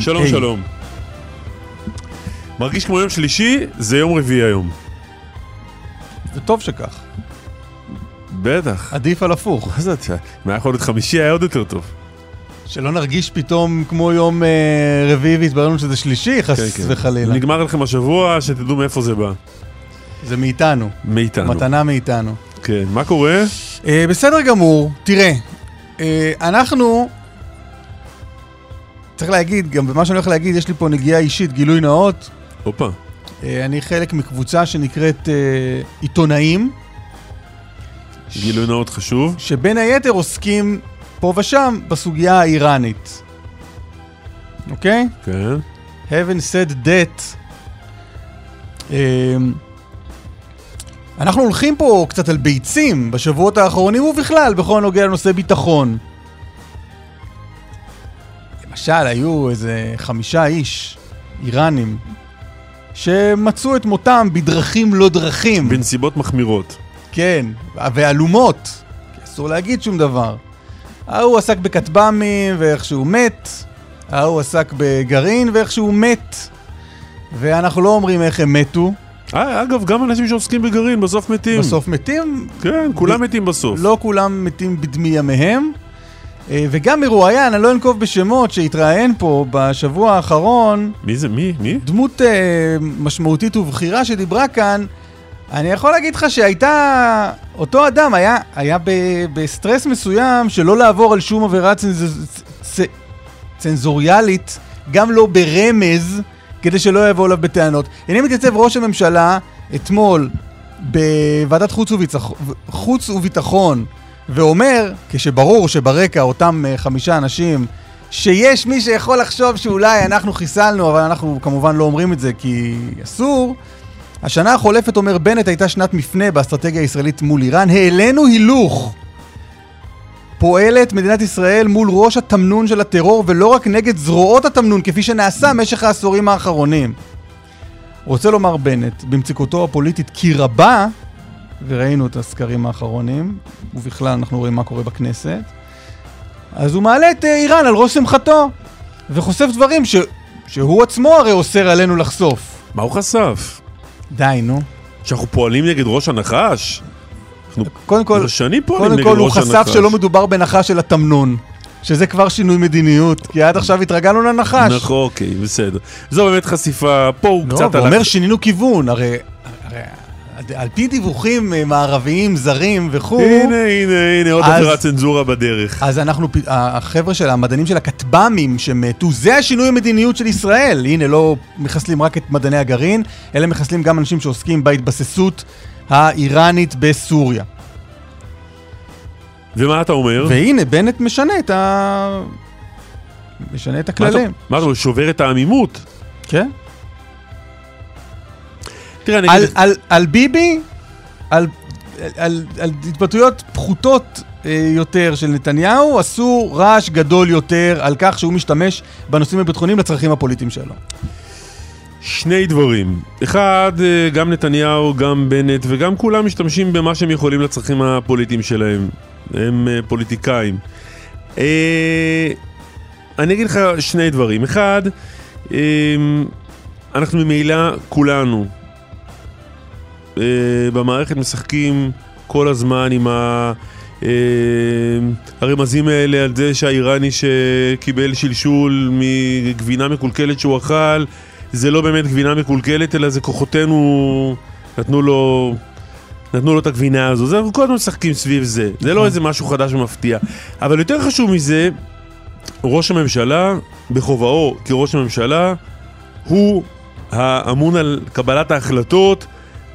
שלום היי. שלום. מרגיש כמו יום שלישי, זה יום רביעי היום. וטוב שכך, בטח. עדיף על הפוך. מה זה? אם היה יכול להיות חמישי היה עוד יותר טוב. שלא נרגיש פתאום כמו יום אה, רביעי והתברר לנו שזה שלישי, חס וחלילה. נגמר לכם השבוע, שתדעו מאיפה זה בא. זה מאיתנו, מאיתנו. מתנה מאיתנו. כן, מה קורה? אה, בסדר גמור, תראה, אה, אנחנו, צריך להגיד, גם במה שאני הולך להגיד, יש לי פה נגיעה אישית, גילוי נאות. הופה. אה, אני חלק מקבוצה שנקראת אה, עיתונאים, גילוי נאות חשוב. שבין היתר עוסקים פה ושם בסוגיה האיראנית. אוקיי? כן. Having said that, אמ, אנחנו הולכים פה קצת על ביצים בשבועות האחרונים ובכלל בכל הנוגע לנושא ביטחון. למשל, היו איזה חמישה איש איראנים שמצאו את מותם בדרכים לא דרכים. בנסיבות מחמירות. כן, ועלומות. אסור להגיד שום דבר. ההוא עסק בכטב"מים ואיכשהו מת, ההוא עסק בגרעין ואיכשהו מת, ואנחנו לא אומרים איך הם מתו, אה, אגב, גם אנשים שעוסקים בגרעין בסוף מתים. בסוף מתים, כן, כולם ב- מתים בסוף. לא כולם מתים בדמי ימיהם. אה, וגם מרואיין, אני לא אנקוב בשמות, שהתראיין פה בשבוע האחרון, מי זה? מי? מי? דמות אה, משמעותית ובכירה שדיברה כאן, אני יכול להגיד לך שהייתה, אותו אדם היה, היה ב, בסטרס מסוים שלא לעבור על שום עבירה צנז, צ, צנזוריאלית, גם לא ברמז, כדי שלא יבואו אליו בטענות. הנה מתייצב ראש הממשלה אתמול בוועדת חוץ, וביטח, חוץ וביטחון, ואומר, כשברור שברקע אותם אה, חמישה אנשים, שיש מי שיכול לחשוב שאולי אנחנו חיסלנו, אבל אנחנו כמובן לא אומרים את זה כי אסור. השנה החולפת, אומר בנט, הייתה שנת מפנה באסטרטגיה הישראלית מול איראן. העלינו הילוך. פועלת מדינת ישראל מול ראש התמנון של הטרור, ולא רק נגד זרועות התמנון, כפי שנעשה במשך העשורים האחרונים. רוצה לומר בנט, במצוקתו הפוליטית כי רבה, וראינו את הסקרים האחרונים, ובכלל אנחנו רואים מה קורה בכנסת, אז הוא מעלה את אה, איראן על ראש שמחתו, וחושף דברים ש... שהוא עצמו הרי אוסר עלינו לחשוף. מה הוא חשף? די, נו. שאנחנו פועלים נגד ראש הנחש? אנחנו קודם כל, שנים פועלים קודם נגד כל הוא ראש הנחש. חשף שלא מדובר בנחש אלא תמנון. שזה כבר שינוי מדיניות, כי עד עכשיו התרגלנו לנחש. נכון, אוקיי, בסדר. זו באמת חשיפה, פה הוא לא, קצת הוא אומר הלך... שינינו כיוון, הרי, הרי על פי דיווחים אה, מערביים, זרים וכו', הנה, הנה, הנה, עוד עבירת צנזורה בדרך. אז אנחנו, החבר'ה של המדענים של הכטב"מים שמתו, זה השינוי המדיניות של ישראל. הנה, לא מחסלים רק את מדעני הגרעין, אלא מחסלים גם אנשים שעוסקים בהתבססות האיראנית בסוריה. ומה אתה אומר? והנה, בנט משנה את ה... משנה את הכללים. מה אתה אומר, שובר את העמימות? כן. תראה, אני על, אגיד... על, על ביבי, על, על, על התבטאויות פחותות אה, יותר של נתניהו, עשו רעש גדול יותר על כך שהוא משתמש בנושאים הביטחוניים לצרכים הפוליטיים שלו. שני דברים. אחד, אה, גם נתניהו, גם בנט וגם כולם משתמשים במה שהם יכולים לצרכים הפוליטיים שלהם. הם אה, פוליטיקאים. אה, אני אגיד לך שני דברים. אחד, אה, אנחנו ממילא כולנו אה, במערכת משחקים כל הזמן עם, ה, אה, הרמזים האלה על זה שהאיראני שקיבל שלשול מגבינה מקולקלת שהוא אכל, זה לא באמת גבינה מקולקלת, אלא זה כוחותינו נתנו לו... נתנו לו את הגבינה הזו, זה אנחנו כל הזמן משחקים סביב זה, זה לא איזה משהו חדש ומפתיע. אבל יותר חשוב מזה, ראש הממשלה, בכובעו כראש הממשלה, הוא האמון על קבלת ההחלטות,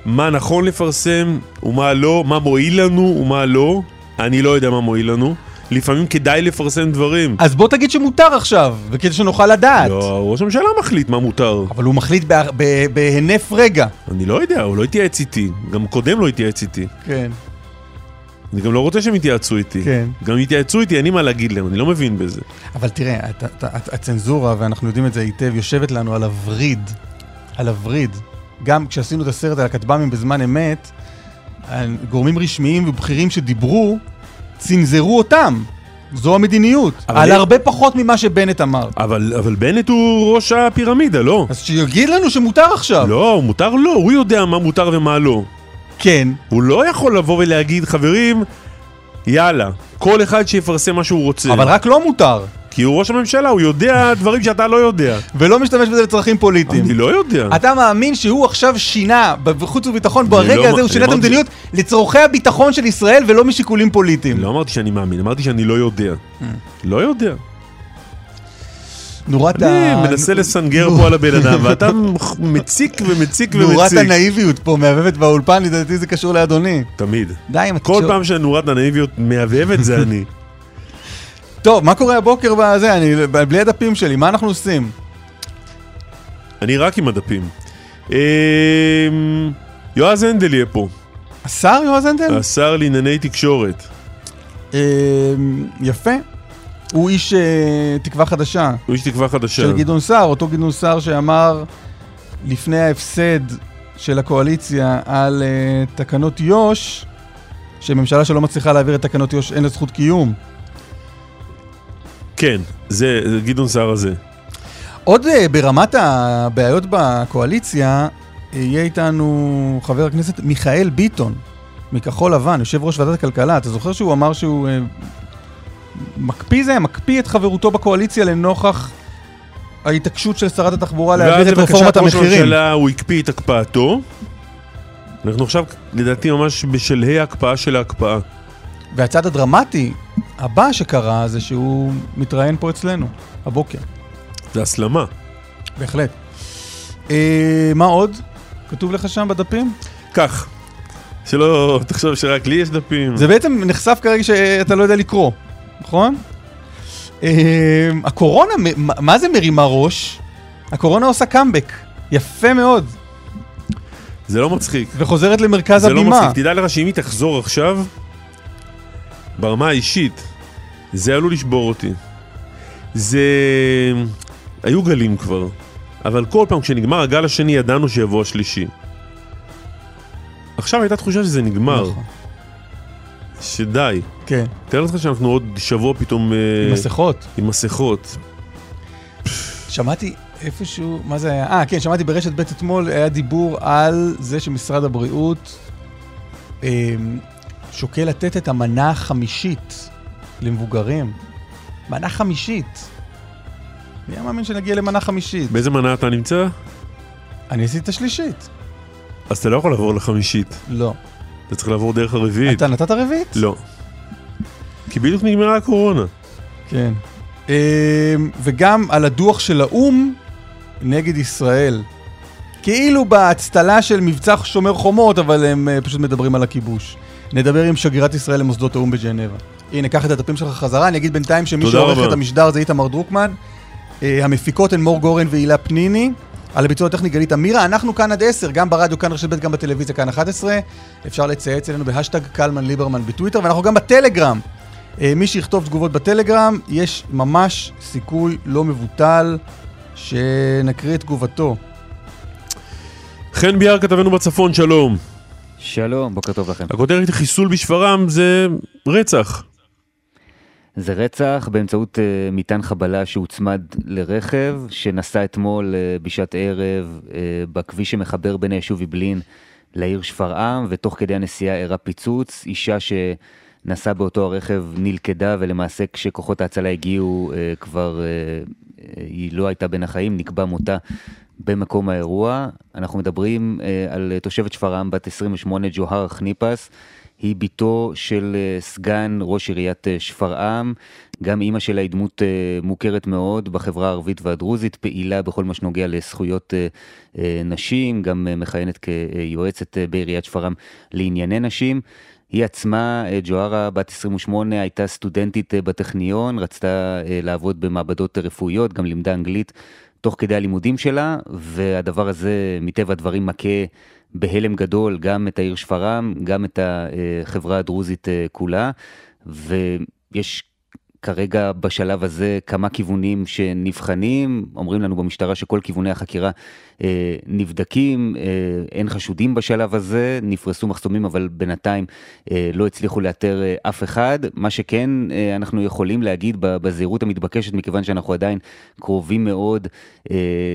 מה נכון לפרסם ומה לא, מה מועיל לנו ומה לא. אני לא יודע מה מועיל לנו. לפעמים כדאי לפרסם דברים. אז בוא תגיד שמותר עכשיו, וכדי שנוכל לדעת. לא, ראש הממשלה מחליט מה מותר. אבל הוא מחליט בה- ב- בהינף רגע. אני לא יודע, הוא לא התייעץ איתי. גם קודם לא התייעץ איתי. כן. אני גם לא רוצה שהם יתייעצו איתי. כן. גם אם יתייעצו איתי, אין לי מה להגיד להם, אני לא מבין בזה. אבל תראה, הצנזורה, ואנחנו יודעים את זה היטב, יושבת לנו על הווריד. על הווריד. גם כשעשינו את הסרט על הכטב"מים בזמן אמת, גורמים רשמיים ובכירים שדיברו, צנזרו אותם. זו המדיניות. על הם- הרבה פחות ממה שבנט אמר. אבל, אבל בנט הוא ראש הפירמידה, לא? אז שיגיד לנו שמותר עכשיו. לא, מותר לו, הוא יודע מה מותר ומה לא. כן. הוא לא יכול לבוא ולהגיד, חברים, יאללה, כל אחד שיפרסם מה שהוא רוצה. אבל רק לא מותר. כי הוא ראש הממשלה, הוא יודע דברים שאתה לא יודע. ולא משתמש בזה לצרכים פוליטיים. אני לא יודע. אתה מאמין שהוא עכשיו שינה בחוץ וביטחון, ברגע לא- הזה הוא שינה את המדיניות לצורכי הביטחון של ישראל ולא משיקולים פוליטיים. לא אמרתי שאני מאמין, אמרתי שאני לא יודע. לא יודע. נורת אני מנסה לסנגר פה על הבן אדם, ואתה מציק ומציק נורת ומציק. הנאיביות פה מהבהבת באולפן, לדעתי זה קשור לאדוני. תמיד. די עם כל התקשורת. פעם שנורת הנאיביות מהבהבת זה אני. טוב, מה קורה הבוקר בזה? אני בלי הדפים שלי, מה אנחנו עושים? אני רק עם הדפים. אמ, יועז הנדל יהיה פה, השר יועז הנדל? השר לענייני תקשורת. אה, יפה. הוא איש אה, תקווה חדשה הוא איש תקווה חדשה. של גדעון סער, אותו גדעון סער שאמר לפני ההפסד של הקואליציה על אה, תקנות יו"ש, שממשלה שלא מצליחה להעביר את תקנות יו"ש אין לה זכות קיום. כן, זה זה גדעון סער הזה. עוד אה, ברמת הבעיות בקואליציה, יהיה איתנו חבר הכנסת מיכאל ביטון, מכחול לבן, יושב ראש ועדת הכלכלה. אתה זוכר שהוא אמר שהוא אה, מקפיא זה, מקפיא את חברותו בקואליציה לנוכח ההתעקשות של שרת התחבורה ואז להעביר את רפורמת לבקשת ראש המחירים. הממשלה הוא הקפיא את הקפאתו. אנחנו עכשיו, לדעתי, ממש בשלהי ההקפאה של ההקפאה. והצעד הדרמטי הבא שקרה זה שהוא מתראיין פה אצלנו, הבוקר. זה הסלמה. בהחלט. אה, מה עוד? כתוב לך שם בדפים? כך, שלא תחשוב שרק לי יש דפים. זה בעצם נחשף כרגע שאתה לא יודע לקרוא, נכון? אה, הקורונה, מה- מה זה מרימה ראש? הקורונה עושה קאמבק, יפה מאוד, זה לא מצחיק. וחוזרת למרכז זה לא הבימה. מצחיק. תדע לך שאם היא תחזור עכשיו, ברמה האישית, זה עלול לשבור אותי. זה... היו גלים כבר, אבל כל פעם כשנגמר הגל השני ידענו שיבוא השלישי. עכשיו הייתה תחושה שזה נגמר, נכון. שדי. כן, תאר לך שאנחנו עוד שבוע פתאום... אה, עם מסכות. עם מסכות. שמעתי איפשהו, מה זה היה? אה, כן, שמעתי ברשת ב' אתמול, היה דיבור על זה שמשרד הבריאות אה, שוקל לתת את המנה החמישית למבוגרים. מנה חמישית. מי היה מאמין שנגיע למנה חמישית? באיזה מנה אתה נמצא? אני עשיתי את השלישית. אז אתה לא יכול לעבור לחמישית. לא. אתה צריך לעבור דרך הרביעית. אתה נתת רביעית? לא. כי בדיוק נגמרה הקורונה. כן. אה, וגם על הדוח של האו"ם נגד ישראל. כאילו באצטלה של מבצע שומר חומות, אבל הם אה, פשוט מדברים על הכיבוש. נדבר עם שגרירת ישראל למוסדות האו"ם בג'נבה. הנה, קח את הדפים שלך חזרה, אני אגיד בינתיים שמי שעורך. את המשדר זה איתמר דרוקמן. אה, המפיקות הן מור גורן והילה פניני. על הביצוע הטכני גלית אמירה, אנחנו כאן עד 10, גם ברדיו, כאן רשת ב', גם בטלוויזיה, כאן 11. אפשר לצייץ אלינו בהשטג קלמן ליברמן בטוויטר, ואנחנו גם בטלגרם. אה, מי שיכתוב תגובות בטלגרם, יש ממש סיכוי לא מבוטל שנקריא את תגובתו. חן ביאר כתבנו בצפון, שלום. שלום, בוקר טוב לכם. הכותרת חיסול בשפרעם זה רצח. זה רצח באמצעות uh, מטען חבלה שהוצמד לרכב שנסע אתמול uh, בשעת ערב uh, בכביש שמחבר בין היישוב אעבלין לעיר שפרעם, ותוך כדי הנסיעה אירע פיצוץ, אישה נסע באותו הרכב נלכדה, ולמעשה כשכוחות ההצלה הגיעו כבר היא לא הייתה בין החיים, נקבע מותה במקום האירוע. אנחנו מדברים על תושבת שפרעם בת 28, ג'והר חניפס. היא בתו של סגן ראש עיריית שפרעם. גם אימא שלה היא דמות מוכרת מאוד בחברה הערבית והדרוזית, פעילה בכל מה שנוגע לזכויות נשים, גם מכהנת כיועצת בעיריית שפרעם לענייני נשים. היא עצמה, ג'והרה, בת 28, הייתה סטודנטית בטכניון, רצתה לעבוד במעבדות רפואיות, גם לימדה אנגלית תוך כדי הלימודים שלה, והדבר הזה מטבע הדברים מכה בהלם גדול גם את העיר שפרעם, גם את החברה הדרוזית כולה, ויש כרגע בשלב הזה כמה כיוונים שנבחנים, אומרים לנו במשטרה שכל כיווני החקירה אה, נבדקים, אה, אין חשודים בשלב הזה, נפרסו מחסומים אבל בינתיים אה, לא הצליחו לאתר אף אחד. מה שכן אנחנו יכולים להגיד בזהירות המתבקשת, מכיוון שאנחנו עדיין קרובים מאוד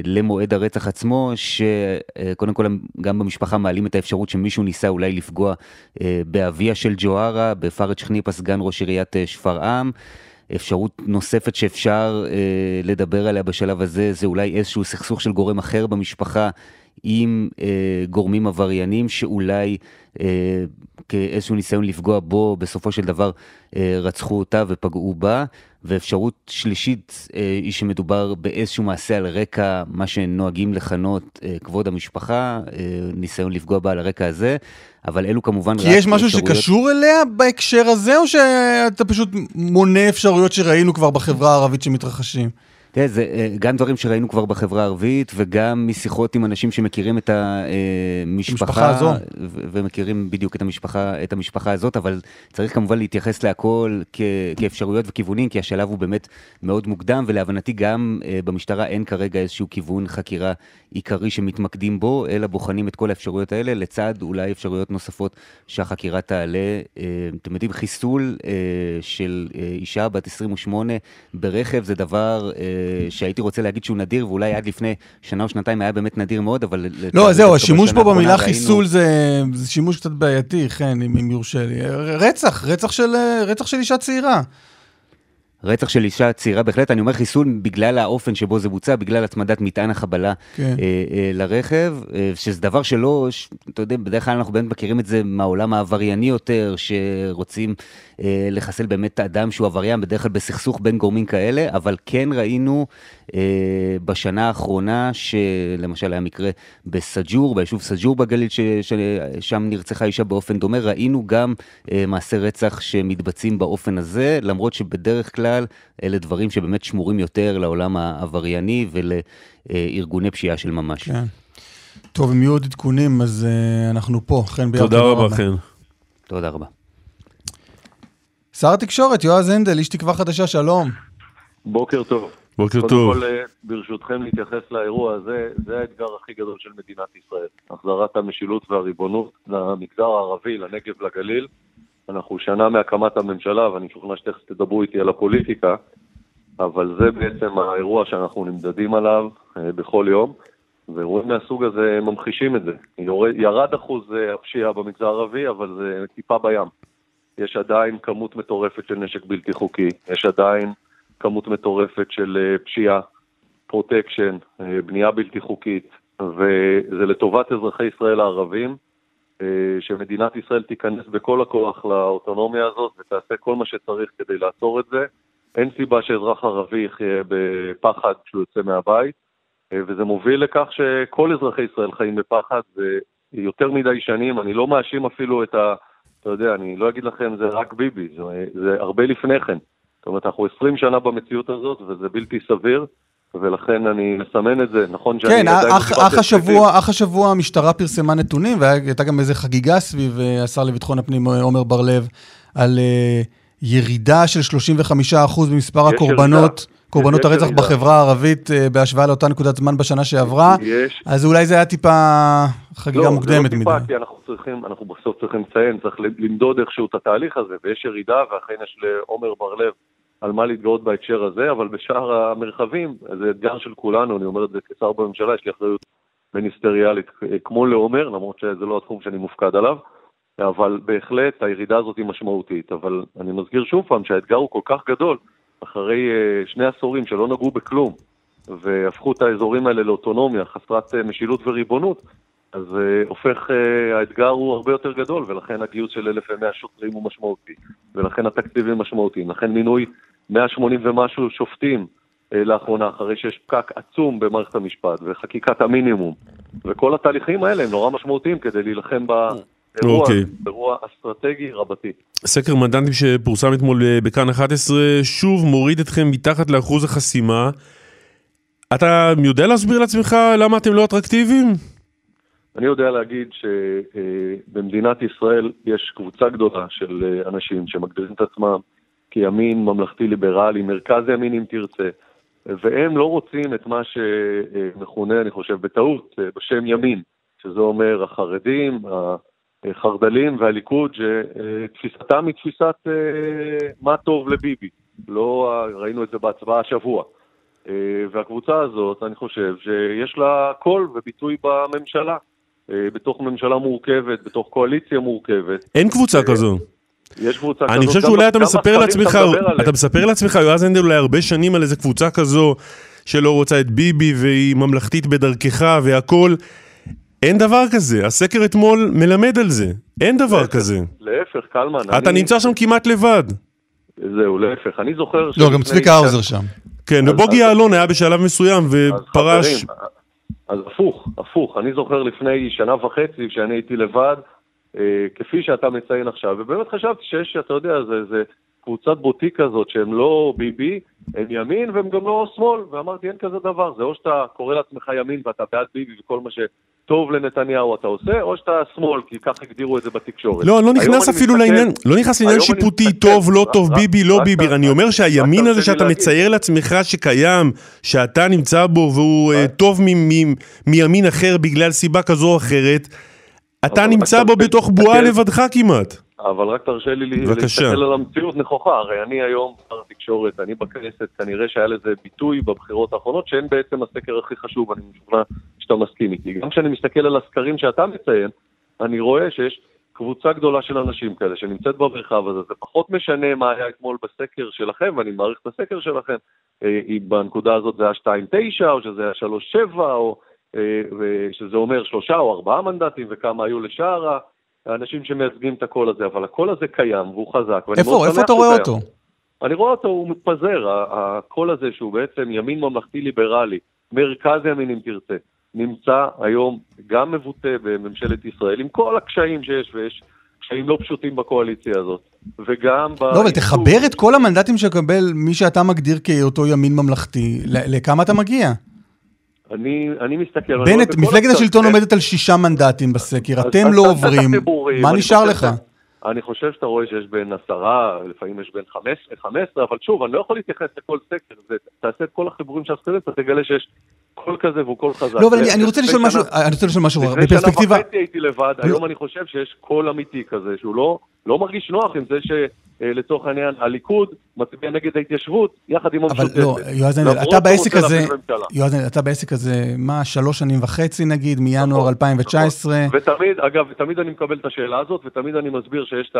למועד הרצח עצמו, שקודם כל גם במשפחה מעלים את האפשרות שמישהו ניסה אולי לפגוע באביה של ג'והרה, בפארג' חניפה, סגן ראש עיריית שפרעם. אפשרות נוספת שאפשר אה, לדבר עליה בשלב הזה, זה אולי איזשהו סכסוך של גורם אחר במשפחה עם אה, גורמים עבריינים שאולי כאיזשהו ניסיון לפגוע בו, בסופו של דבר אה, רצחו אותה ופגעו בה. ואפשרות שלישית אה, היא שמדובר באיזשהו מעשה על רקע מה שנוהגים לכנות אה, כבוד המשפחה, אה, ניסיון לפגוע בה על הרקע הזה, אבל אלו כמובן כי יש משהו אפשרויות... שקשור אליה בהקשר הזה, או שאתה פשוט מונה אפשרויות שראינו כבר בחברה הערבית שמתרחשים? תראה, זה אה, גם דברים שראינו כבר בחברה הערבית, וגם משיחות עם אנשים שמכירים את המשפחה, הזו. ומכירים בדיוק את המשפחה, את המשפחה הזאת, אבל צריך כמובן להתייחס להכל כ- כאפשרויות וכיוונים, כי השלב הוא באמת מאוד מוקדם, ולהבנתי גם אה, במשטרה אין כרגע איזשהו כיוון חקירה עיקרי שמתמקדים בו, אלא בוחנים את כל האפשרויות האלה, לצד אולי אפשרויות נוספות שהחקירה תעלה. אה, אתם יודעים, חיסול של אישה בת 28 ברכב זה דבר... שהייתי רוצה להגיד שהוא נדיר, ואולי עד לפני שנה או שנתיים היה באמת נדיר מאוד, אבל... לא, זהו, השימוש פה במילה. חיסול זה, זה שימוש קצת בעייתי, חן, אם, אם יורשה לי. רצח, רצח של, רצח של אישה צעירה. רצח של אישה צעירה, בהחלט, אני אומר חיסול בגלל האופן שבו זה בוצע, בגלל הצמדת מטען החבלה כן. אה, אה, לרכב, אה, שזה דבר שלא, ש, אתה יודע, בדרך כלל אנחנו באמת מכירים את זה מהעולם העברייני יותר, שרוצים אה, לחסל באמת אדם שהוא עבריין, בדרך כלל בסכסוך בין גורמים כאלה, אבל כן ראינו אה, בשנה האחרונה, שלמשל היה מקרה בסאג'ור, ביישוב סאג'ור בגליל, ש, ששם נרצחה אישה באופן דומה, ראינו גם אה, מעשי רצח שמתבצעים באופן הזה, למרות שבדרך כלל אלה דברים שבאמת שמורים יותר לעולם העברייני ולארגוני פשיעה של ממש. כן. טוב, אם יהיו עוד עדכונים, אז uh, אנחנו פה, חן ביחד. תודה רבה, חן. תודה רבה. שר התקשורת, יועז הנדל, איש תקווה חדשה, שלום. בוקר טוב. בוקר טוב. קודם כל, אה, ברשותכם להתייחס לאירוע הזה, זה האתגר הכי גדול של מדינת ישראל. החזרת המשילות והריבונות למגזר הערבי, לנגב, לגליל. אנחנו שנה מהקמת הממשלה, ואני משוכנע שתכף תדברו איתי על הפוליטיקה, אבל זה בעצם האירוע שאנחנו נמדדים עליו אה, בכל יום, ואירועים מהסוג הזה ממחישים את זה. יורד, ירד אחוז אה, הפשיעה במגזר הערבי, אבל זה טיפה בים. יש עדיין כמות מטורפת של נשק בלתי חוקי, יש עדיין כמות מטורפת של אה, פשיעה, פרוטקשן, בנייה בלתי חוקית, וזה לטובת אזרחי ישראל הערבים, שמדינת ישראל תיכנס בכל הכוח לאוטונומיה הזאת ותעשה כל מה שצריך כדי לעצור את זה. אין סיבה שאזרח ערבי יחיה בפחד כשהוא יוצא מהבית, וזה מוביל לכך שכל אזרחי ישראל חיים בפחד, ויותר מדי שנים, אני לא מאשים אפילו את ה... אתה יודע, אני לא אגיד לכם זה רק ביבי, זה, זה הרבה לפני כן. זאת אומרת, אנחנו 20 שנה במציאות הזאת, וזה בלתי סביר. ולכן אני מסמן את זה, נכון שאני כן, עדיין... כן, אך השבוע, אח השבוע המשטרה פרסמה נתונים, והייתה גם איזו חגיגה סביב אה, השר לביטחון הפנים אה, עומר בר-לב, על uh, ירידה של 35% במספר הקורבנות. ירידה. קורבנות הרצח ירידה. בחברה הערבית uh, בהשוואה לאותה נקודת זמן בשנה שעברה, יש. אז אולי זה היה טיפה חגיגה לא, מוקדמת מדי. לא, זה לא טיפה, כי אנחנו צריכים, אנחנו בסוף צריכים לציין, צריך למדוד איכשהו את התהליך הזה, ויש ירידה, ואכן יש לעומר בר-לב על מה להתגאות בהקשר הזה, אבל בשאר המרחבים, זה אתגר של כולנו, אני אומר את זה כשר בממשלה, יש לי אחריות מיניסטריאלית כמו לעומר, למרות שזה לא התחום שאני מופקד עליו. אבל בהחלט הירידה הזאת היא משמעותית. אבל אני מזכיר שוב פעם שהאתגר הוא כל כך גדול, אחרי אה, שני עשורים שלא נגעו בכלום, והפכו את האזורים האלה לאוטונומיה, חסרת אה, משילות וריבונות, אז uh, הופך, uh, האתגר הוא הרבה יותר גדול, ולכן הגיוס של 1,100 שוטרים הוא משמעותי, ולכן התקציבים משמעותיים, לכן מינוי 180 ומשהו שופטים uh, לאחרונה, אחרי שיש פקק עצום במערכת המשפט, וחקיקת המינימום, וכל התהליכים האלה הם נורא משמעותיים כדי להילחם באירוע, אוקיי. אירוע אסטרטגי רבתי. סקר מנדטים שפורסם אתמול אה, בכאן 11 שוב מוריד אתכם מתחת לאחוז החסימה. אתה יודע להסביר לעצמך למה אתם לא אטרקטיביים? אני יודע להגיד שבמדינת ישראל יש קבוצה גדולה של אה, אנשים שמגדירים את עצמם כימין ממלכתי-ליברלי, מרכז ימין אם תרצה, והם לא רוצים את מה שמכונה, אני חושב, בטעות, אה, בשם ימין, שזה אומר החרדים, החרד"לים והליכוד, שתפיסתם היא תפיסת אה, מה טוב לביבי. לא ראינו את זה בהצבעה השבוע. אה, והקבוצה הזאת, אני חושב שיש לה קול וביטוי בממשלה. בתוך ממשלה מורכבת, בתוך קואליציה מורכבת. אין קבוצה כזו. יש קבוצה כזאת. אני חושב שאולי אתה מספר לעצמך, שאתה מדבר עליהם. אתה מספר לעצמך, יועז הנדל, אולי הרבה שנים על איזה קבוצה כזו שלא רוצה את ביבי והיא ממלכתית בדרכך והכל. אין דבר כזה, הסקר אתמול מלמד על זה, אין דבר כזה. להפך, קלמן. אתה אני- נמצא שם כמעט לבד. זהו, להפך. אני זוכר... לא, גם צביקה האוזר שם. כן, אז- ובוגי אז- יעלון היה בשלב מסוים אז ופרש. חברים, אז הפוך, הפוך. אני זוכר לפני שנה וחצי, כשאני הייתי לבד, כפי שאתה מציין עכשיו, ובאמת חשבתי שיש, אתה יודע, זה, זה קבוצת בוטיק כזאת, שהם לא ביבי, הם ימין והם גם לא שמאל, ואמרתי, אין כזה דבר, זה או שאתה קורא לעצמך ימין ואתה בעד ביבי וכל מה שטוב לנתניהו אתה עושה, או שאתה שמאל, כי ככה הגדירו את זה בתקשורת. לא, לא נכנס אפילו מסתכל- לעניין, לא נכנס לעניין שיפוטי, מסתכל- טוב, לא טוב, רק- ביבי, לא רק- ביבי. רק- אני אומר רק שהימין תרשה הזה שאתה להגיד. מצייר לעצמך שקיים, שאתה נמצא בו והוא אה, טוב מימין אחר בגלל סיבה כזו או אחרת, אתה נמצא בו בתוך בועה לבדך כמעט. אבל רק תרשה לי. להסתכל על המציאות נכוחה, הרי אני היום שר התקשורת, אני בכנסת, כנראה שהיה לזה ביטוי בבחירות האחרונות, שהן בעצם הסקר הכי חשוב, אני משוכנע שאתה מסכים איתי. גם כשאני מסתכל על הסקרים שאתה מציין, אני רואה שיש קבוצה גדולה של אנשים כאלה שנמצאת במרחב הזה, זה פחות משנה מה היה אתמול בסקר שלכם, ואני מעריך את הסקר שלכם, אה, אם בנקודה הזאת זה היה 2.9, או שזה היה 3.7, או אה, שזה אומר שלושה או ארבעה מנדטים, וכמה היו לשאר. האנשים שמייצגים את הקול הזה, אבל הקול הזה קיים והוא חזק. איפה, איפה אתה רואה. אותו? אני רואה אותו, הוא מתפזר, הקול הזה שהוא בעצם ימין ממלכתי ליברלי, מרכז ימין אם תרצה, נמצא היום גם מבוטא בממשלת ישראל, עם כל הקשיים שיש, ויש קשיים לא פשוטים בקואליציה הזאת, וגם... לא, אבל תחבר את כל המנדטים שקבל מי שאתה מגדיר כאותו ימין ממלכתי, לכמה אתה מגיע? אני, אני מסתכל... בנט, מפלגת השלטון כן. עומדת על שישה מנדטים בסקר, אתם לא עוברים, מה נשאר לך? ש- אני חושב שאתה רואה שיש בין עשרה, לפעמים יש בין חמש, חמש עשרה, אבל שוב, אני לא יכול להתייחס לכל סקר, זה, תעשה את כל החיבורים של הסקרים, אתה תגלה שיש קול כזה והוא קול חזק. לא, אבל אני- אני לפני רוצה לשאול משהו, אני רוצה לשאול משהו, לפני בפרספקטיבה, שנה וחצי הייתי לבד. היום אני חושב שיש קול אמיתי כזה, שהוא לא, לא מרגיש נוח עם זה שלצורך העניין הליכוד מצביע נגד ההתיישבות, יחד עם אבל המשותפת. לא, יועז הנדל, אתה בעסק הזה. יועז הנדל, אתה בעסק הזה, מה, שלוש שנים וחצי נגיד, מינואר נכון, 2019, נכון. ותמיד, אגב, תמיד אני מקבל את השאלה הזאת, ותמיד אני מסביר שיש את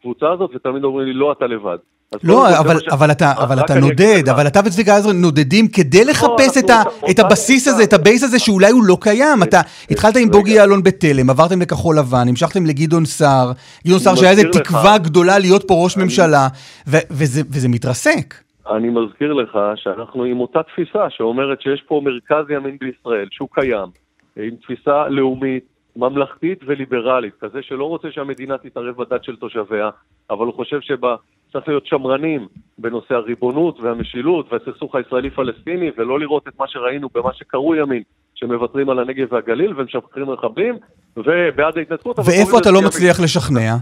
הקבוצה הזאת, ותמיד אומרים לי, לא, אתה לבד. לא, אבל, ש- אבל אתה, אבל אתה נודד. אבל אתה וצביקה האוזר נודדים כדי לחפש אנחנו את, ה, אותה- את הבסיס הזה, את ה base הזה שאולי הוא לא קיים. אתה התחלת עם רגע. בוגי יעלון בתלם, עברתם לכחול לבן, המשכתם לגדעון סער, גדעון סער שהיה איזה תקווה גדולה להיות פה ראש ממשלה, וזה מתרסק. אני מזכיר לך שאנחנו עם אותה תפיסה שאומרת שיש פה מרכז ימין בישראל שהוא קיים, עם תפיסה לאומית, ממלכתית וליברלית, כזה שלא רוצה שהמדינה תתערב בדת של תושביה, אבל הוא חושב שצריך להיות שמרנים בנושא הריבונות והמשילות והסכסוך הישראלי-פלסטיני, ולא לראות את מה שראינו במה שקרוי ימין, שמוותרים על הנגב והגליל ומשחררים רכבים, ובעד ההתנתקות. ואיפה אתה לא. מצליח לשכנע?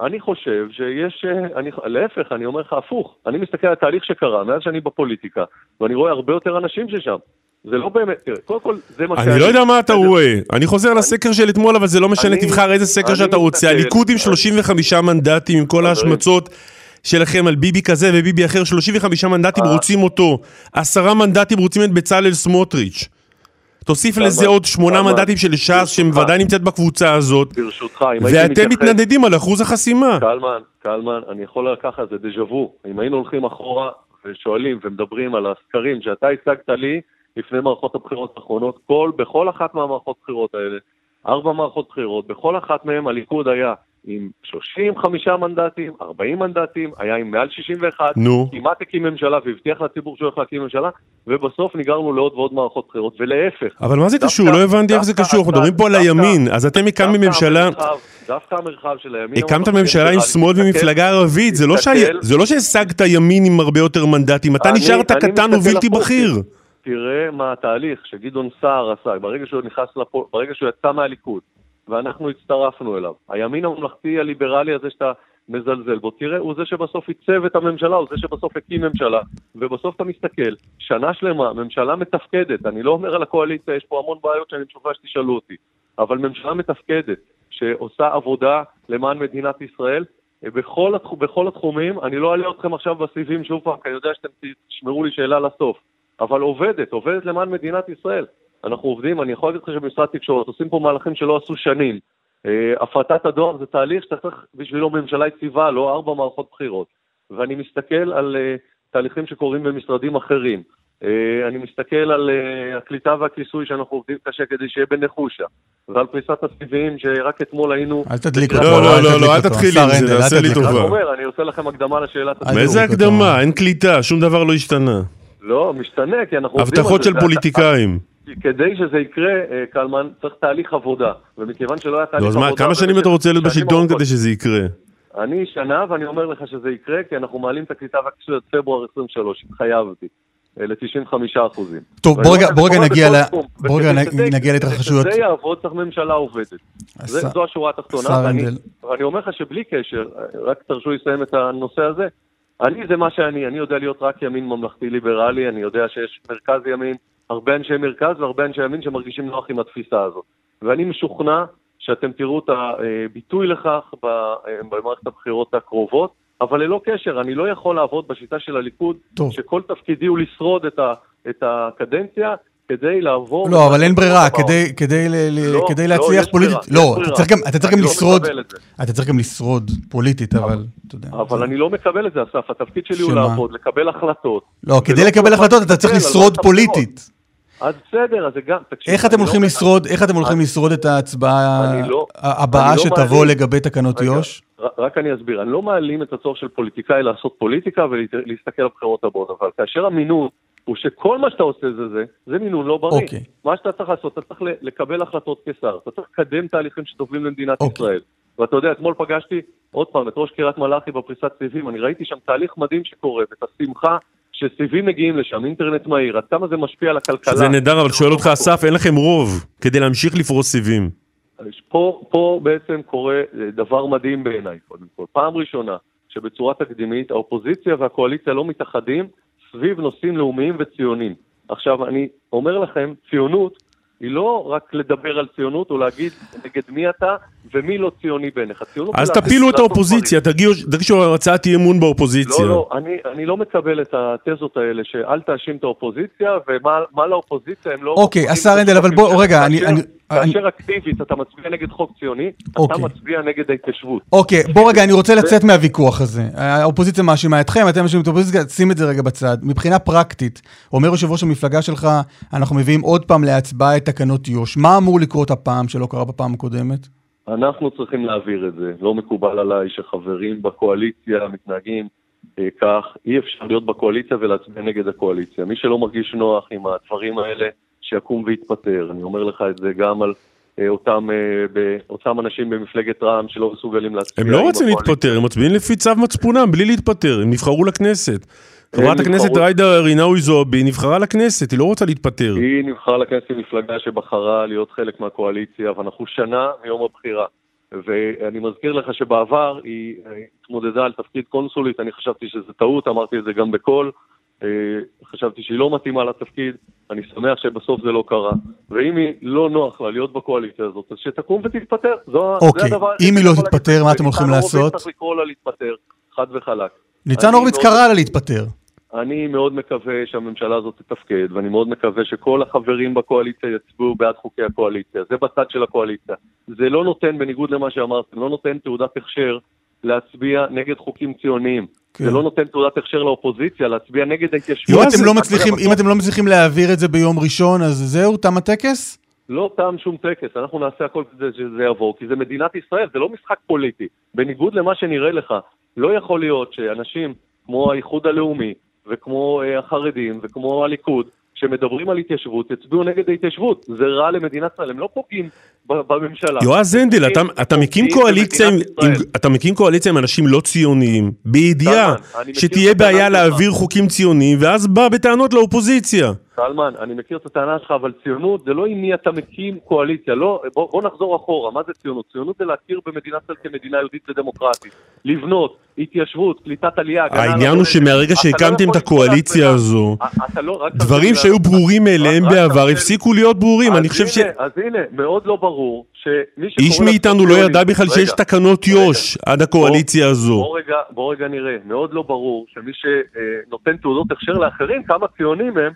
אני חושב שיש, אה, אני, להפך, אני אומר לך הפוך. אני מסתכל על התהליך שקרה מאז שאני בפוליטיקה, ואני רואה הרבה יותר אנשים ששם. זה לא באמת, תראה, קודם כל, זה מה אני לא יודע מה אתה. רואה. אני חוזר לסקר של אתמול, אבל זה לא משנה, תבחר איזה סקר שאתה רוצה. הליכוד עם אני- 35 מנדטים, עם כל. ההשמצות שלכם על ביבי כזה וביבי אחר, 35 מנדטים אה. רוצים אותו. עשרה מנדטים רוצים את בצלאל סמוטריץ'. תוסיף לזה עוד שמונה מנדטים של ש"ס, ברשותך. שוודאי נמצאת בקבוצה הזאת, ברשותך, אם הייתי ואתם מתייחס... מתנדדים על אחוז החסימה. קלמן, קלמן, אני יכול לקחת, זה דז'ה וו. אם היינו הולכים אחורה ושואלים ומדברים על הסקרים שאתה הצגת לי לפני מערכות הבחירות האחרונות, כל, בכל אחת מהמערכות הבחירות האלה, ארבע מערכות בחירות, בכל אחת מהן הליכוד היה עם 35 מנדטים, 40 מנדטים, היה עם מעל 61, נו. כמעט הקים ממשלה והבטיח לציבור שהוא הולך להקים ממשלה, ובסוף נגררנו לעוד ועוד מערכות בחירות, ולהפך. אבל מה זה קשור? לא הבנתי איך זה קשור. אנחנו מדברים פה על הימין, אז אתם הקמתם ממשלה... דווקא המרחב של הימין... הקמת ממשלה עם שמאל ומפלגה ערבית, זה לא זה לא שהשגת ימין עם הרבה יותר מנדטים, אתה נשארת קטן ובלתי בכיר. תראה מה התהליך שגדעון סער עשה, ברגע שהוא נכנס לפו... ברגע שהוא יצא מהליכוד, ואנחנו הצטרפנו אליו. הימין הממלכתי הליברלי הזה שאתה מזלזל בו, תראה, הוא זה שבסוף עיצב את הממשלה, הוא זה שבסוף הקים ממשלה, ובסוף אתה מסתכל, שנה שלמה, ממשלה מתפקדת, אני לא אומר על הקואליציה, יש פה המון בעיות שאני משוכנע שתשאלו אותי, אבל ממשלה מתפקדת, שעושה עבודה למען מדינת ישראל, בכל, התח... בכל התחומים, אני לא אעלה אתכם עכשיו בסיבים שוב פעם, כי אני יודע שאתם תשמרו לי שאלה לסוף, אבל עובדת, עובדת למען מדינת ישראל. אנחנו עובדים, אני יכול להגיד לך שבמשרד תקשורת עושים פה מהלכים שלא עשו שנים. אה, הפרטת הדואר זה תהליך שאתה צריך בשבילו ממשלה יציבה, לא ארבע מערכות בחירות. ואני מסתכל על אה, תהליכים שקורים במשרדים אחרים. אה, אני מסתכל על אה, הקליטה והכיסוי שאנחנו עובדים קשה כדי שיהיה בנחושה. ועל פריסת הסיבים שרק אתמול היינו... אל תדליק אותו, לא, לא, לא, לא, אל. תתחיל עם זה, תעשה לי טובה. אני. אומר, אני עושה לכם הקדמה לשאלת. איזה. הקדמה? אין קליטה, שום דבר לא השתנה. לא, משתנה, כי אנחנו עובדים על הבטחות. של זה- פוליטיקאים. כדי שזה יקרה, אה, קלמן, צריך תהליך עבודה. ומכיוון שלא היה תהליך נו, אז עבודה... מה, כמה שנים אתה רוצה להיות בשלטון. כדי שזה יקרה? אני שנה, ואני אומר לך שזה יקרה, כי אנחנו מעלים את הקליטה והכיסוי עד פברואר 23, התחייבתי, אה, ל-95 אחוזים. טוב, בוא רגע- בוא רגע נגיע ל- בוא רגע נגיע להתרחשויות. שזה יעבוד, צריך ממשלה עובדת. זו השורה התחתונה, ואני אומר לך שבלי קשר, רק תרשו לי לסיים את הנושא הזה, אני זה מה שאני, אני יודע להיות רק ימין ממלכתי ליברלי, אני יודע שיש מרכז ימין, הרבה אנשי מרכז והרבה אנשי ימין שמרגישים נוח עם התפיסה הזאת. ואני משוכנע שאתם תראו את הביטוי לכך ב- במערכת הבחירות הקרובות, אבל ללא קשר, אני לא יכול לעבוד בשיטה של הליכוד, טוב. שכל תפקידי הוא לשרוד את, ה, את הקדנציה כדי לעבור... לא, אבל אין ברירה. כדי- כדי לא, כדי לא, להצליח יש פוליטית. ברירה, לא, אתה. צריך גם- אתה צריך גם לא לשרוד. אתה צריך גם לשרוד פוליטית, אבל אתה יודע. אבל זה- אני לא מקבל את זה, אסף. התפקיד שלי הוא שמה? לעבוד, לקבל החלטות. לא, כדי ולא לקבל החלטות אתה צריך לשרוד מערכת פוליטית. אז בסדר, אז זה גם... תקשיב, איך אתם הולכים לא- לשרוד, איך אתם הולכים לשרוד את ההצבעה לא- הבאה לא שתבוא לגבי תקנות יו"ש? רק אני אסביר, אני לא מעלים את הצורך של פוליטיקאי לעשות פוליטיקה ולהסתכל על הבחירות הבאות, אבל כאשר המינון הוא שכל מה שאתה עושה זה זה, זה מינון לא בריא. אוקיי. מה שאתה צריך לעשות, אתה צריך לקבל החלטות כשר, אתה צריך לקדם תהליכים שטובים למדינת אוקיי. ישראל. ואתה יודע, אתמול פגשתי עוד פעם את ראש קריית מלאכי בפריסת סיבים, אני ראיתי שם תהליך מדהים שקורה, ואת השמחה שסיבים מגיעים לשם, אינטרנט מהיר, עד כמה זה משפיע על הכלכלה. זה נהדר, אבל שואל אותך אסף, אין לכם רוב כדי להמשיך לפרוס סיבים. פה, פה בעצם קורה אה, דבר מדהים בעיניי, קודם כל. פעם ראשונה שבצורה תקדימית האופוזיציה והקואליציה לא מתאחדים סביב נושאים לאומיים וציוניים. עכשיו, אני אומר לכם, ציונות היא לא רק לדבר על ציונות או להגיד נגד מי אתה ומי לא ציוני בעיניך. ציונות אז תפילו את. האופוזיציה, תגישו הצעת אי אמון באופוזיציה. לא, לא, אני, אני לא מקבל את התזות האלה שאל תאשים את האופוזיציה ומה מה לאופוזיציה הם לא... אוקיי, השר הנדל, אבל בוא, כאשר- רגע, אני- אני- כאשר אקטיבית אתה מצביע נגד חוק ציוני, אתה אוקיי. מצביע נגד ההתיישבות. אוקיי, בוא רגע, אני רוצה לצאת מהוויכוח הזה. האופוזיציה מאשימה אתכם, אתם מאשימים את האופוזיציה, שים את זה רגע בצד. מבחינה פרקטית, אומר יושב ראש המפלגה שלך, אנחנו מביאים עוד פעם להצבעה את תקנות יו"ש. מה אמור לקרות הפעם שלא קרה בפעם הקודמת? אנחנו צריכים להעביר את זה. לא מקובל עליי שחברים בקואליציה מתנהגים אה, כך. אי אפשר להיות בקואליציה ולהצביע נגד הקואליציה. מי שלא מרגיש נוח עם הדברים האלה, שיקום ויתפטר. אני אומר לך את זה גם על אה, אותם, אה, אותם אנשים במפלגת רע"מ שלא מסוגלים להצביע. הם לא רוצים. להתפטר, הם מצביעים לפי צו מצפונם, בלי להתפטר, הם נבחרו לכנסת. חברת הכנסת נבחרו- ג'ידא רינאוי זועבי נבחרה לכנסת, היא לא רוצה להתפטר. היא נבחרה לכנסת מפלגה שבחרה להיות חלק מהקואליציה, ואנחנו שנה מיום הבחירה. ואני מזכיר לך שבעבר היא אה, התמודדה על תפקיד קונסולית, אני חשבתי שזה טעות, אמרתי את זה גם בקול. אה, חשבתי שהיא לא מתאימה לתפקיד, אני שמח שבסוף זה לא קרה. ואם היא לא נוח לה להיות בקואליציה הזאת, אז שתקום ותתפטר. זו, אוקיי, זה הדבר אם היא לא תתפטר. מה אתם הולכים ניצן הורוביץ לעשות? צריך לקרוא לה להתפטר, חד וחלק. ניצן הורוביץ קרא לה להתפטר. אני מאוד מקווה שהממשלה הזאת תתפקד, ואני מאוד מקווה שכל החברים בקואליציה יצביעו בעד חוקי הקואליציה. זה בצד של הקואליציה. זה לא נותן, בניגוד למה שאמרתם, לא נותן תעודת הכשר להצביע נגד חוקים ציוניים. כן. זה לא נותן תעודת הכשר לאופוזיציה להצביע נגד ההתיישבות. אם אתם לא מצליחים, אם אתם לא מצליחים להעביר את זה ביום ראשון, אז זהו, תם הטקס? לא תם שום טקס, אנחנו נעשה הכל כדי שזה יעבור, כי זה מדינת ישראל, זה לא משחק פוליטי. בניגוד למה שנראה לך, לא יכול להיות שאנשים כמו האיחוד הלאומי, וכמו אה, החרדים, וכמו הליכוד, שמדברים על התיישבות, יצביעו נגד ההתיישבות. זה רע למדינת ישראל, הם לא פוגעים בממשלה. יועז הנדל, אתה, אתה מקים קואליציה עם, במדינת עם, ישראל. אתה מקים קואליציה עם אנשים לא ציוניים, בידיעה שתהיה בעיה. להעביר חוקים ציוניים, ואז בא בטענות לאופוזיציה. סלמן, אני מכיר את הטענה שלך, אבל ציונות זה לא עם מי אתה מקים קואליציה, לא, בוא, בוא נחזור אחורה, מה זה ציונות? ציונות זה להכיר במדינת ישראל כמדינה יהודית ודמוקרטית, לבנות, התיישבות, קליטת עלייה, הגנה העניין הוא. שמהרגע לא שהקמתם את הקואליציה הזו, א- אתה לא- דברים שהיו. ברורים מאליהם בעבר. הפסיקו להיות ברורים, אני חושב ש... אז הנה, מאוד לא ברור שמי שקורא... איש מאיתנו לא ידע בכלל שיש תקנות. יו"ש עד הקואליציה הזו. בוא רגע נראה, מאוד לא ברור שמי שנותן תעודות הכשר לאחרים, כמה ציונים הם,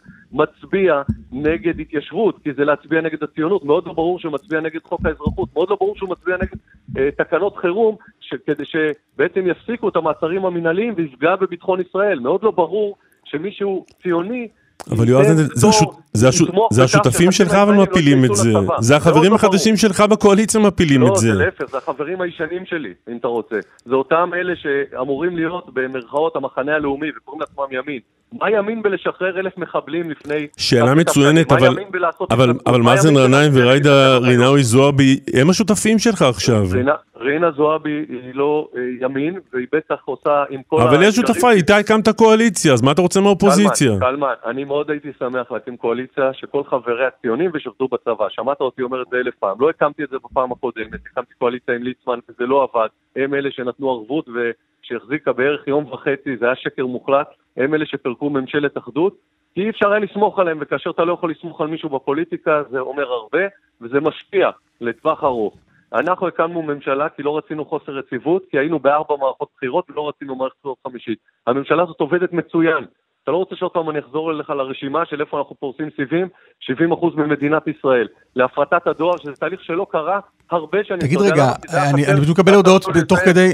מצביע נגד התיישבות, כי זה להצביע נגד הציונות, מאוד לא ברור שהוא מצביע נגד חוק האזרחות, מאוד לא ברור שהוא מצביע נגד אה, תקנות חירום, ש- כדי שבעצם יפסיקו את המעצרים המינהליים ויפגע בביטחון ישראל, מאוד לא ברור שמישהו ציוני... אבל יועז, הנדל, זה פטור, השוט- זה יתמוך זה השותפים שלך אבל לא מפילים את יתגייסו זה. לצבא. זה החברים לא החדשים שלך בקואליציה מפילים לא, את זה. זה להפך, זה החברים הישנים שלי, אם אתה רוצה. זה אותם אלה שאמורים להיות במרכאות המחנה הלאומי וקוראים לעצמם ימין. מה ימין בלשחרר אלף מחבלים לפני... שאלה מצוינת? אבל- מה ימין בלעשות אבל? אבל מאזן גנאים התנתקות? רינאוי זועבי הם השותפים שלך עכשיו. רינה- זועבי היא לא אה, ימין, והיא בטח עושה עם כל אבל היא השותפה, איתה הקמת קואליציה, אז מה אתה רוצה מהאופוזיציה? קלמן, אני מאוד הייתי שמח להקים קואליציה שכל חבריה ציונים ושירתו בצבא. שמעת אותי אומר את זה אלף פעם. לא הקמתי את זה בפעם הקודמת, הקמתי קואליציה עם ליצמן וזה לא עבד. הם אלה שנתנו ערבות ושהחזיקה בערך יום וחצי, זה היה שקר מוחלט. הם אלה שפירקו ממשלת אחדות, כי אי אפשר היה לסמוך עליהם, וכאשר אתה לא יכול לסמוך על מישהו בפוליטיקה, זה אומר הרבה, וזה משפיע לטווח ארוך. אנחנו הקמנו ממשלה כי לא רצינו חוסר יציבות, כי היינו בארבע מערכות בחירות ולא רצינו מערכת בחירות חמישית. הממשלה הזאת עובדת מצוין. אתה לא רוצה שעוד פעם אני אחזור אליך לרשימה של איפה אנחנו פורסים סיבים? 70% ממדינת ישראל. להפרטת הדואר, שזה תהליך שלא קרה הרבה שנים. תגיד רגע, היה אני פשוט מקבל הודעות תוך כדי,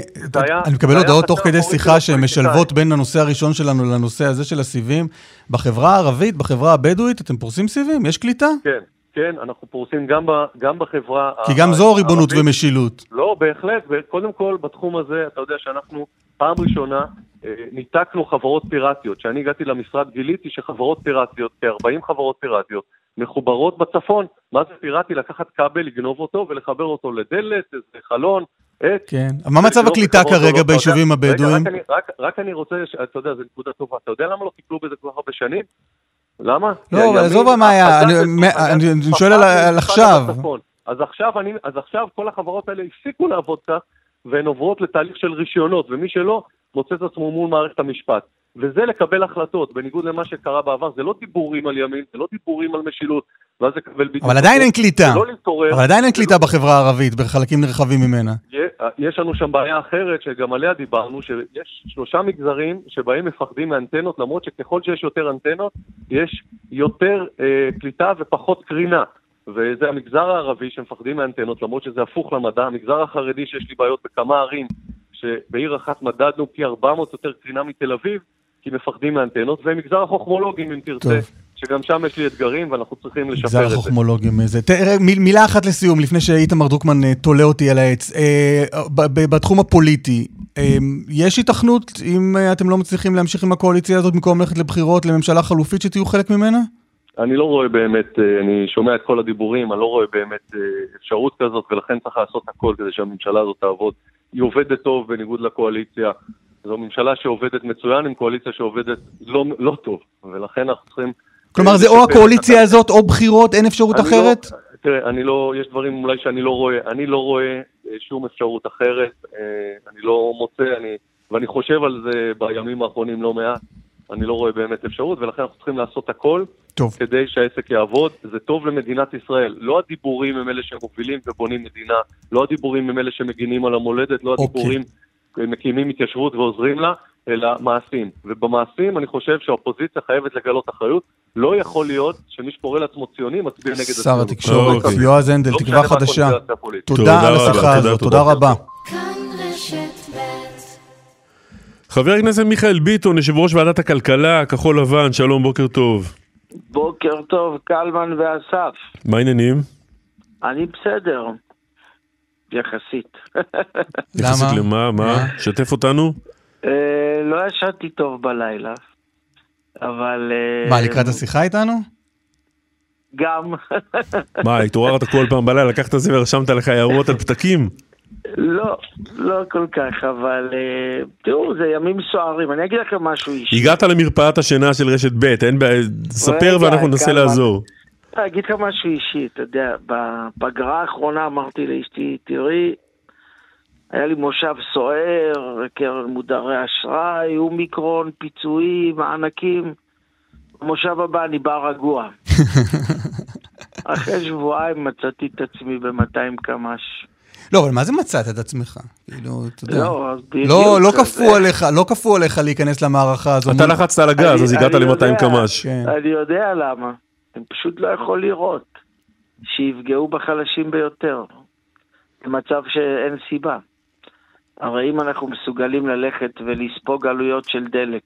אני מקבל הודעות תוך כדי שיחה. שמשלבות בין הנושא הראשון שלנו לנושא הזה של הסיבים. בחברה הערבית, בחברה הבדואית, אתם פורסים סיבים? יש קליטה? כן, כן, אנחנו פורסים גם, ב, גם בחברה... כי גם זו ריבונות הערבית. ומשילות. לא, בהחלט, וקודם כל בתחום הזה, אתה יודע שאנחנו פעם ראשונה אה, ניתקנו חברות פיראטיות. כשאני הגעתי למשרד גיליתי שחברות פיראטיות, כ-40 חברות פיראטיות, מחוברות בצפון. מה זה פיראטי? לקחת כבל, לגנוב אותו ולחבר אותו לדלת, איזה חלון, עץ. כן. מה מצב הקליטה כרגע. ביישובים? רגע, רק רק- רק אני רוצה, אתה יודע, זו נקודה טובה. אתה יודע למה לא טיפלו בזה כל כך הרבה שנים? למה? לא, אבל עזוב מה היה, אני- שואל על- עכשיו. אז עכשיו, אני, אז עכשיו כל החברות האלה הפסיקו לעבוד כך, והן עוברות לתהליך של רישיונות, ומי שלא, מוצא את עצמו מול מערכת המשפט. וזה לקבל החלטות, בניגוד למה שקרה בעבר, זה לא דיבורים על ימין, זה לא דיבורים על משילות, ואז לקבל בדיוק... אבל עדיין אין קליטה. לא להתעורר. אבל עדיין אין קליטה בחברה הערבית, בחלקים נרחבים ממנה. יש לנו שם בעיה אחרת, שגם עליה דיברנו, שיש שלושה מגזרים שבהם מפחדים מאנטנות, למרות שככל שיש יותר אנטנות, יש יותר אה, קליטה ופחות קרינה. וזה המגזר הערבי שמפחדים מאנטנות, למרות שזה הפוך למדע. המגזר החרדי, שיש לי בעיות בכמה ערים, שבעיר אחת מדדנו פי 400 יותר קרינה מתל אביב, כי מפחדים מאנטנות, ומגזר החוכמולוגים, אם תרצה, טוב. שגם שם יש לי אתגרים, ואנחנו צריכים לשפר מגזר את זה. החוכמולוגים איזה. תראה, מיל- מילה אחת לסיום, לפני שאיתמר דרוקמן אה, תולה אותי על העץ. אה, בתחום הפוליטי, אה, יש היתכנות, אם אה, אתם לא מצליחים להמשיך עם הקואליציה הזאת, במקום ללכת לבחירות, לממשלה חלופית שתהיו חלק ממנה? אני לא רואה באמת, אה, אני שומע את כל הדיבורים, אני לא רואה באמת אפשרות כזאת, ולכן צריך לעשות הכל כדי שהממשלה הזאת תעבוד. היא עובדת טוב בניגוד לקואליציה. זו ממשלה שעובדת מצוין עם קואליציה שעובדת לא, לא טוב, ולכן אנחנו צריכים... כלומר, אה, זה או הקואליציה. הזאת או בחירות, אין אפשרות אני אחרת? לא, תראה, אני לא, יש דברים אולי שאני לא רואה, אני לא רואה אה, שום אפשרות אחרת, אה, אני לא מוצא, אני, ואני חושב על זה בימים האחרונים לא מעט, אני לא רואה באמת אפשרות, ולכן אנחנו צריכים לעשות הכל טוב. כדי שהעסק יעבוד, זה טוב למדינת ישראל. לא הדיבורים הם אלה שמובילים ובונים מדינה, לא הדיבורים הם אלה שמגינים על המולדת, לא אוקיי. הדיבורים מקימים התיישבות ועוזרים לה, אלא מעשים. ובמעשים אני חושב שהאופוזיציה חייבת לגלות אחריות. לא יכול להיות שמי שקורא לעצמו ציוני מצביע נגד שר הציונות. התקשורת. יועז הנדל, לא תקווה חדשה. תודה על השיחה תודה, הזאת, תודה. רבה. חבר הכנסת מיכאל ביטון, יושב ראש ועדת הכלכלה, כחול לבן, שלום, בוקר טוב. בוקר טוב, קלמן ואסף. מה העניינים? אני בסדר. יחסית. יחסית למה? למה? מה? שתף אותנו? אה, לא ישנתי טוב בלילה, אבל... אה, מה, לקראת השיחה איתנו? גם. מה, התעוררת כל פעם בלילה, לקחת את זה ורשמת לך הערות על פתקים? לא, לא כל כך, אבל אה, תראו, זה ימים סוערים. אני אגיד לכם משהו אישי. הגעת למרפאת השינה של רשת ב', אין בעיה, ספר ואנחנו ננסה כמה- לעזור. אגיד לך משהו אישי, אתה יודע, בפגרה האחרונה אמרתי לאשתי, תראי, היה לי מושב סוער, קרן מודרי אשראי, אומיקרון, פיצויים, מענקים. במושב הבא אני בא רגוע. אחרי שבועיים מצאתי את עצמי ב-200 קמ"ש. לא, אבל מה זה מצאת את עצמך? כאילו, אתה יודע. לא, בדיוק. לא, לא כפו עליך, לא כפו עליך להיכנס למערכה הזו. אתה לחצת על הגז, אז הגעת אני ל-200 יודע. קמ"ש. כן. אני יודע למה. אני פשוט לא יכול לראות שיפגעו בחלשים ביותר. במצב שאין סיבה. הרי אם אנחנו מסוגלים ללכת ולספוג עלויות של דלק,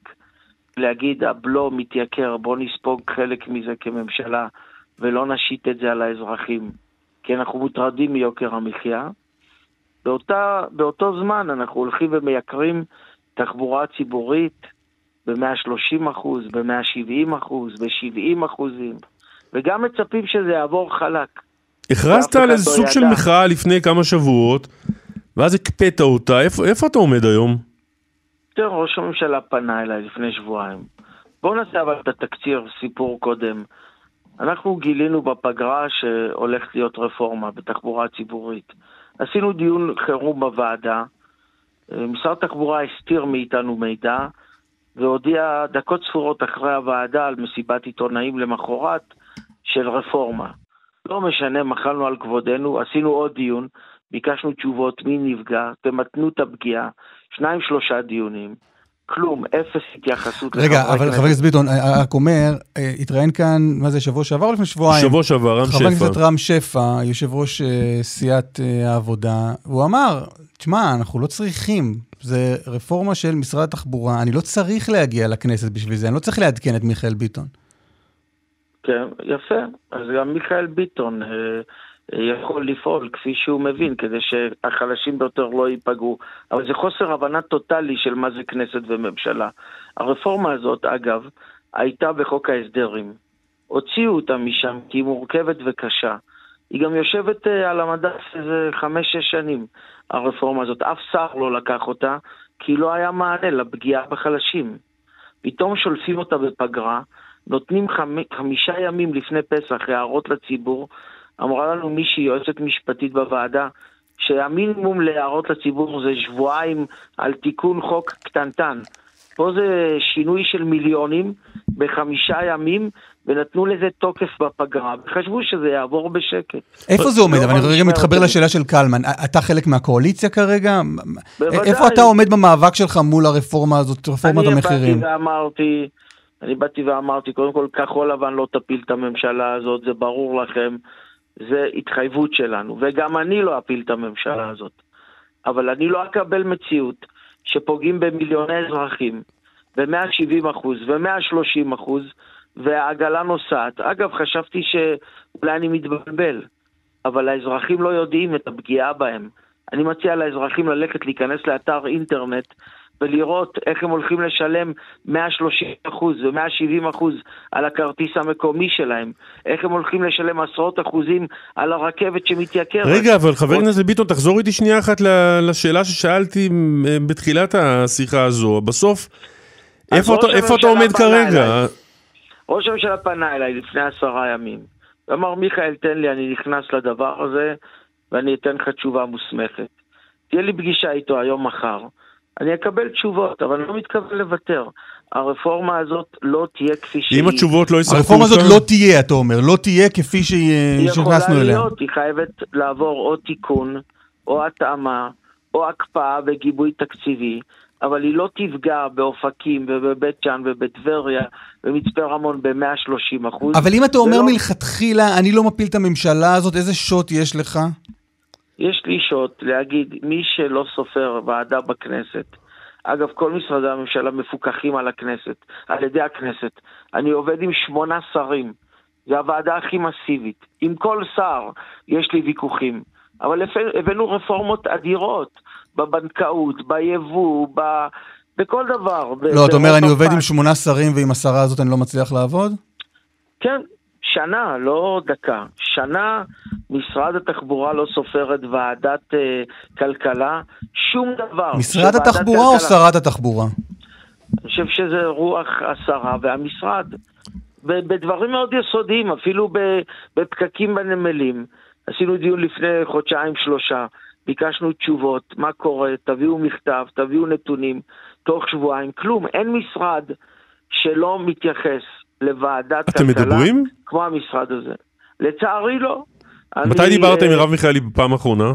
להגיד הבלו מתייקר, בוא נספוג חלק מזה כממשלה ולא נשית את זה על האזרחים, כי אנחנו מוטרדים מיוקר המחיה, באותה, באותו זמן אנחנו הולכים ומייקרים תחבורה ציבורית ב-130 אחוז, ב-170 אחוז, ב-70 אחוזים, וגם מצפים שזה יעבור חלק. הכרזת על איזה לא סוג של ידע. מחאה לפני כמה שבועות, ואז הקפאת אותה, איפה איפה אתה עומד היום? תראה, ראש הממשלה פנה אליי לפני שבועיים. בואו נעשה אבל את התקציר, סיפור קודם. אנחנו גילינו בפגרה שהולכת להיות רפורמה בתחבורה ציבורית. עשינו דיון חירום בוועדה, אה, משרד התחבורה הסתיר מאיתנו מידע, והודיע דקות ספורות אחרי הוועדה על מסיבת עיתונאים למחרת של רפורמה. לא משנה, מחלנו על כבודנו, עשינו עוד דיון, ביקשנו תשובות מי נפגע, תמתנו את הפגיעה, שניים שלושה דיונים, כלום, אפס התייחסות רגע, אבל. חבר הכנסת ביטון, רק אומר, אה, התראיין כאן, מה זה, שבוע שעבר או לפני שבועיים? שבוע שעבר, רם חבר הכנסת שפע. רם שפע, יושב ראש אה, סיעת אה, העבודה, הוא אמר, תשמע, אנחנו לא צריכים, זה רפורמה של משרד התחבורה, אני לא צריך להגיע לכנסת בשביל זה, אני לא צריך לעדכן את מיכאל ביטון. כן, יפה. אז גם מיכאל ביטון אה, יכול לפעול כפי שהוא מבין, כדי שהחלשים ביותר לא ייפגעו. אבל זה חוסר הבנה טוטאלי של מה זה כנסת וממשלה. הרפורמה הזאת, אגב, הייתה בחוק ההסדרים. הוציאו אותה משם כי היא מורכבת וקשה. היא גם יושבת אה, על המדף איזה חמש-שש שנים, הרפורמה הזאת. אף שר לא לקח אותה, כי לא היה מענה לפגיעה בחלשים. פתאום שולפים אותה בפגרה, נותנים חמ... חמישה ימים לפני פסח הערות לציבור. אמרה לנו מישהי, יועצת משפטית בוועדה, שהמינימום להערות לציבור זה שבועיים על תיקון חוק קטנטן. פה זה שינוי של מיליונים בחמישה ימים, ונתנו לזה תוקף בפגרה, וחשבו שזה יעבור בשקט. איפה זה עומד? אבל אני רגע מתחבר. לשאלה של קלמן. אתה חלק מהקואליציה כרגע? בוודאי. איפה אתה עומד במאבק שלך מול הרפורמה הזאת, רפורמת אני המחירים? באתי ואמרתי, אני באתי ואמרתי, קודם כל, כחול לבן לא תפיל את הממשלה הזאת, זה ברור לכם, זה התחייבות שלנו, וגם אני לא אפיל את הממשלה הזאת. אבל אני לא אקבל מציאות שפוגעים במיליוני אזרחים, ב-170 אחוז ו-130 אחוז, והעגלה נוסעת. אגב, חשבתי שאולי אני מתבלבל, אבל האזרחים לא יודעים את הפגיעה בהם. אני מציע לאזרחים ללכת להיכנס לאתר אינטרנט ולראות איך הם הולכים לשלם 130 אחוז ו-170 אחוז על הכרטיס המקומי שלהם, איך הם הולכים לשלם עשרות אחוזים על הרכבת שמתייקרת. רגע, אבל חבר עוד- הכנסת ביטון, תחזור איתי שנייה אחת לשאלה ששאלתי אה, בתחילת השיחה הזו. בסוף, איפה אתה- איפה אתה עומד כרגע? אליי. ראש הממשלה פנה אליי לפני עשרה ימים, ואמר, מיכאל, תן לי, אני נכנס לדבר הזה, ואני אתן לך תשובה מוסמכת. תהיה לי פגישה איתו היום מחר, אני אקבל תשובות, אבל אני לא מתכוון לוותר. הרפורמה הזאת לא תהיה כפי שהיא. אם התשובות לא יסרקו הרפורמה הזאת לא תהיה, אתה אומר, לא תהיה כפי שהיא- היא יכולה אליה. להיות, היא חייבת לעבור או תיקון, או התאמה, או הקפאה וגיבוי תקציבי, אבל היא לא תפגע באופקים ובבית ג'אן ובטבריה ומצפה רמון ב-130 אחוז. אבל אם אתה אומר ולא- מלכתחילה, אני לא מפיל את הממשלה הזאת, איזה שוט יש לך? יש לי שוט להגיד, מי שלא סופר ועדה בכנסת, אגב, כל משרדי הממשלה מפוקחים על הכנסת, על ידי הכנסת. אני עובד עם שמונה שרים, זו הוועדה הכי מסיבית. עם כל שר יש לי ויכוחים, אבל הבא- הבאנו רפורמות אדירות בבנקאות, ביבוא, ב... בכל דבר. לא, אתה אומר, אני עובד עם. שמונה שרים ועם השרה הזאת אני לא מצליח לעבוד? כן, שנה, לא דקה. שנה משרד התחבורה לא סופר את ועדת אה, כלכלה, שום דבר. משרד התחבורה או כלכלה- שרת התחבורה? אני חושב שזה רוח השרה והמשרד. בדברים מאוד יסודיים, אפילו בפקקים בנמלים. עשינו דיון לפני חודשיים שלושה, ביקשנו תשובות, מה קורה, תביאו מכתב, תביאו נתונים, תוך שבועיים, כלום. אין משרד שלא מתייחס לוועדת אתם כלכלה מדברים? כמו המשרד הזה. לצערי לא. מתי אני, דיברת עם אה, מרב מיכאלי בפעם האחרונה?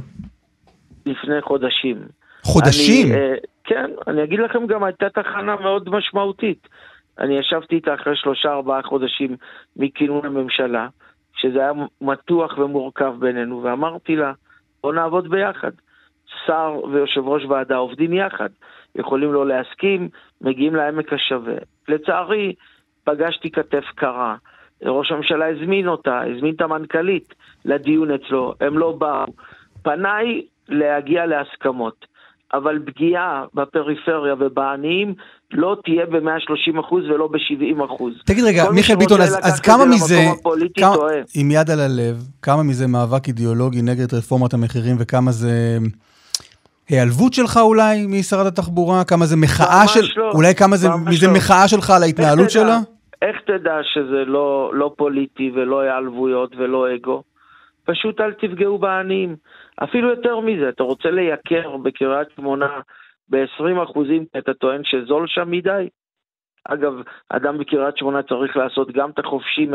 לפני חודשים. חודשים? אני, אה, כן, אני אגיד לכם, גם הייתה תחנה מאוד משמעותית. אני ישבתי איתה אחרי שלושה ארבעה חודשים מכינון הממשלה, שזה היה מתוח ומורכב בינינו, ואמרתי לה, בוא נעבוד ביחד. שר ויושב ראש ועדה עובדים יחד, יכולים לא להסכים, מגיעים לעמק השווה. לצערי, פגשתי כתף קרה. ראש הממשלה הזמין אותה, הזמין את המנכ"לית לדיון אצלו, הם לא באו. פניי להגיע להסכמות, אבל פגיעה בפריפריה ובעניים לא תהיה ב-130% ולא ב-70%. תגיד רגע, מיכאל ביטון, אז, אז כמה זה מזה, כמה, טועה. עם יד על הלב, כמה מזה מאבק אידיאולוגי נגד רפורמת המחירים וכמה זה היעלבות שלך אולי משרת התחבורה? כמה זה מחאה של... לא. אולי כמה זה, מזה לא. מחאה שלך על ההתנהלות? שלה? איך תדע שזה לא, לא פוליטי ולא היעלבויות ולא אגו? פשוט אל תפגעו בעניים. אפילו יותר מזה, אתה רוצה לייקר בקריית שמונה ב-20 אחוזים, אתה טוען שזול שם מדי? אגב, אדם בקריית שמונה צריך לעשות גם את החופשי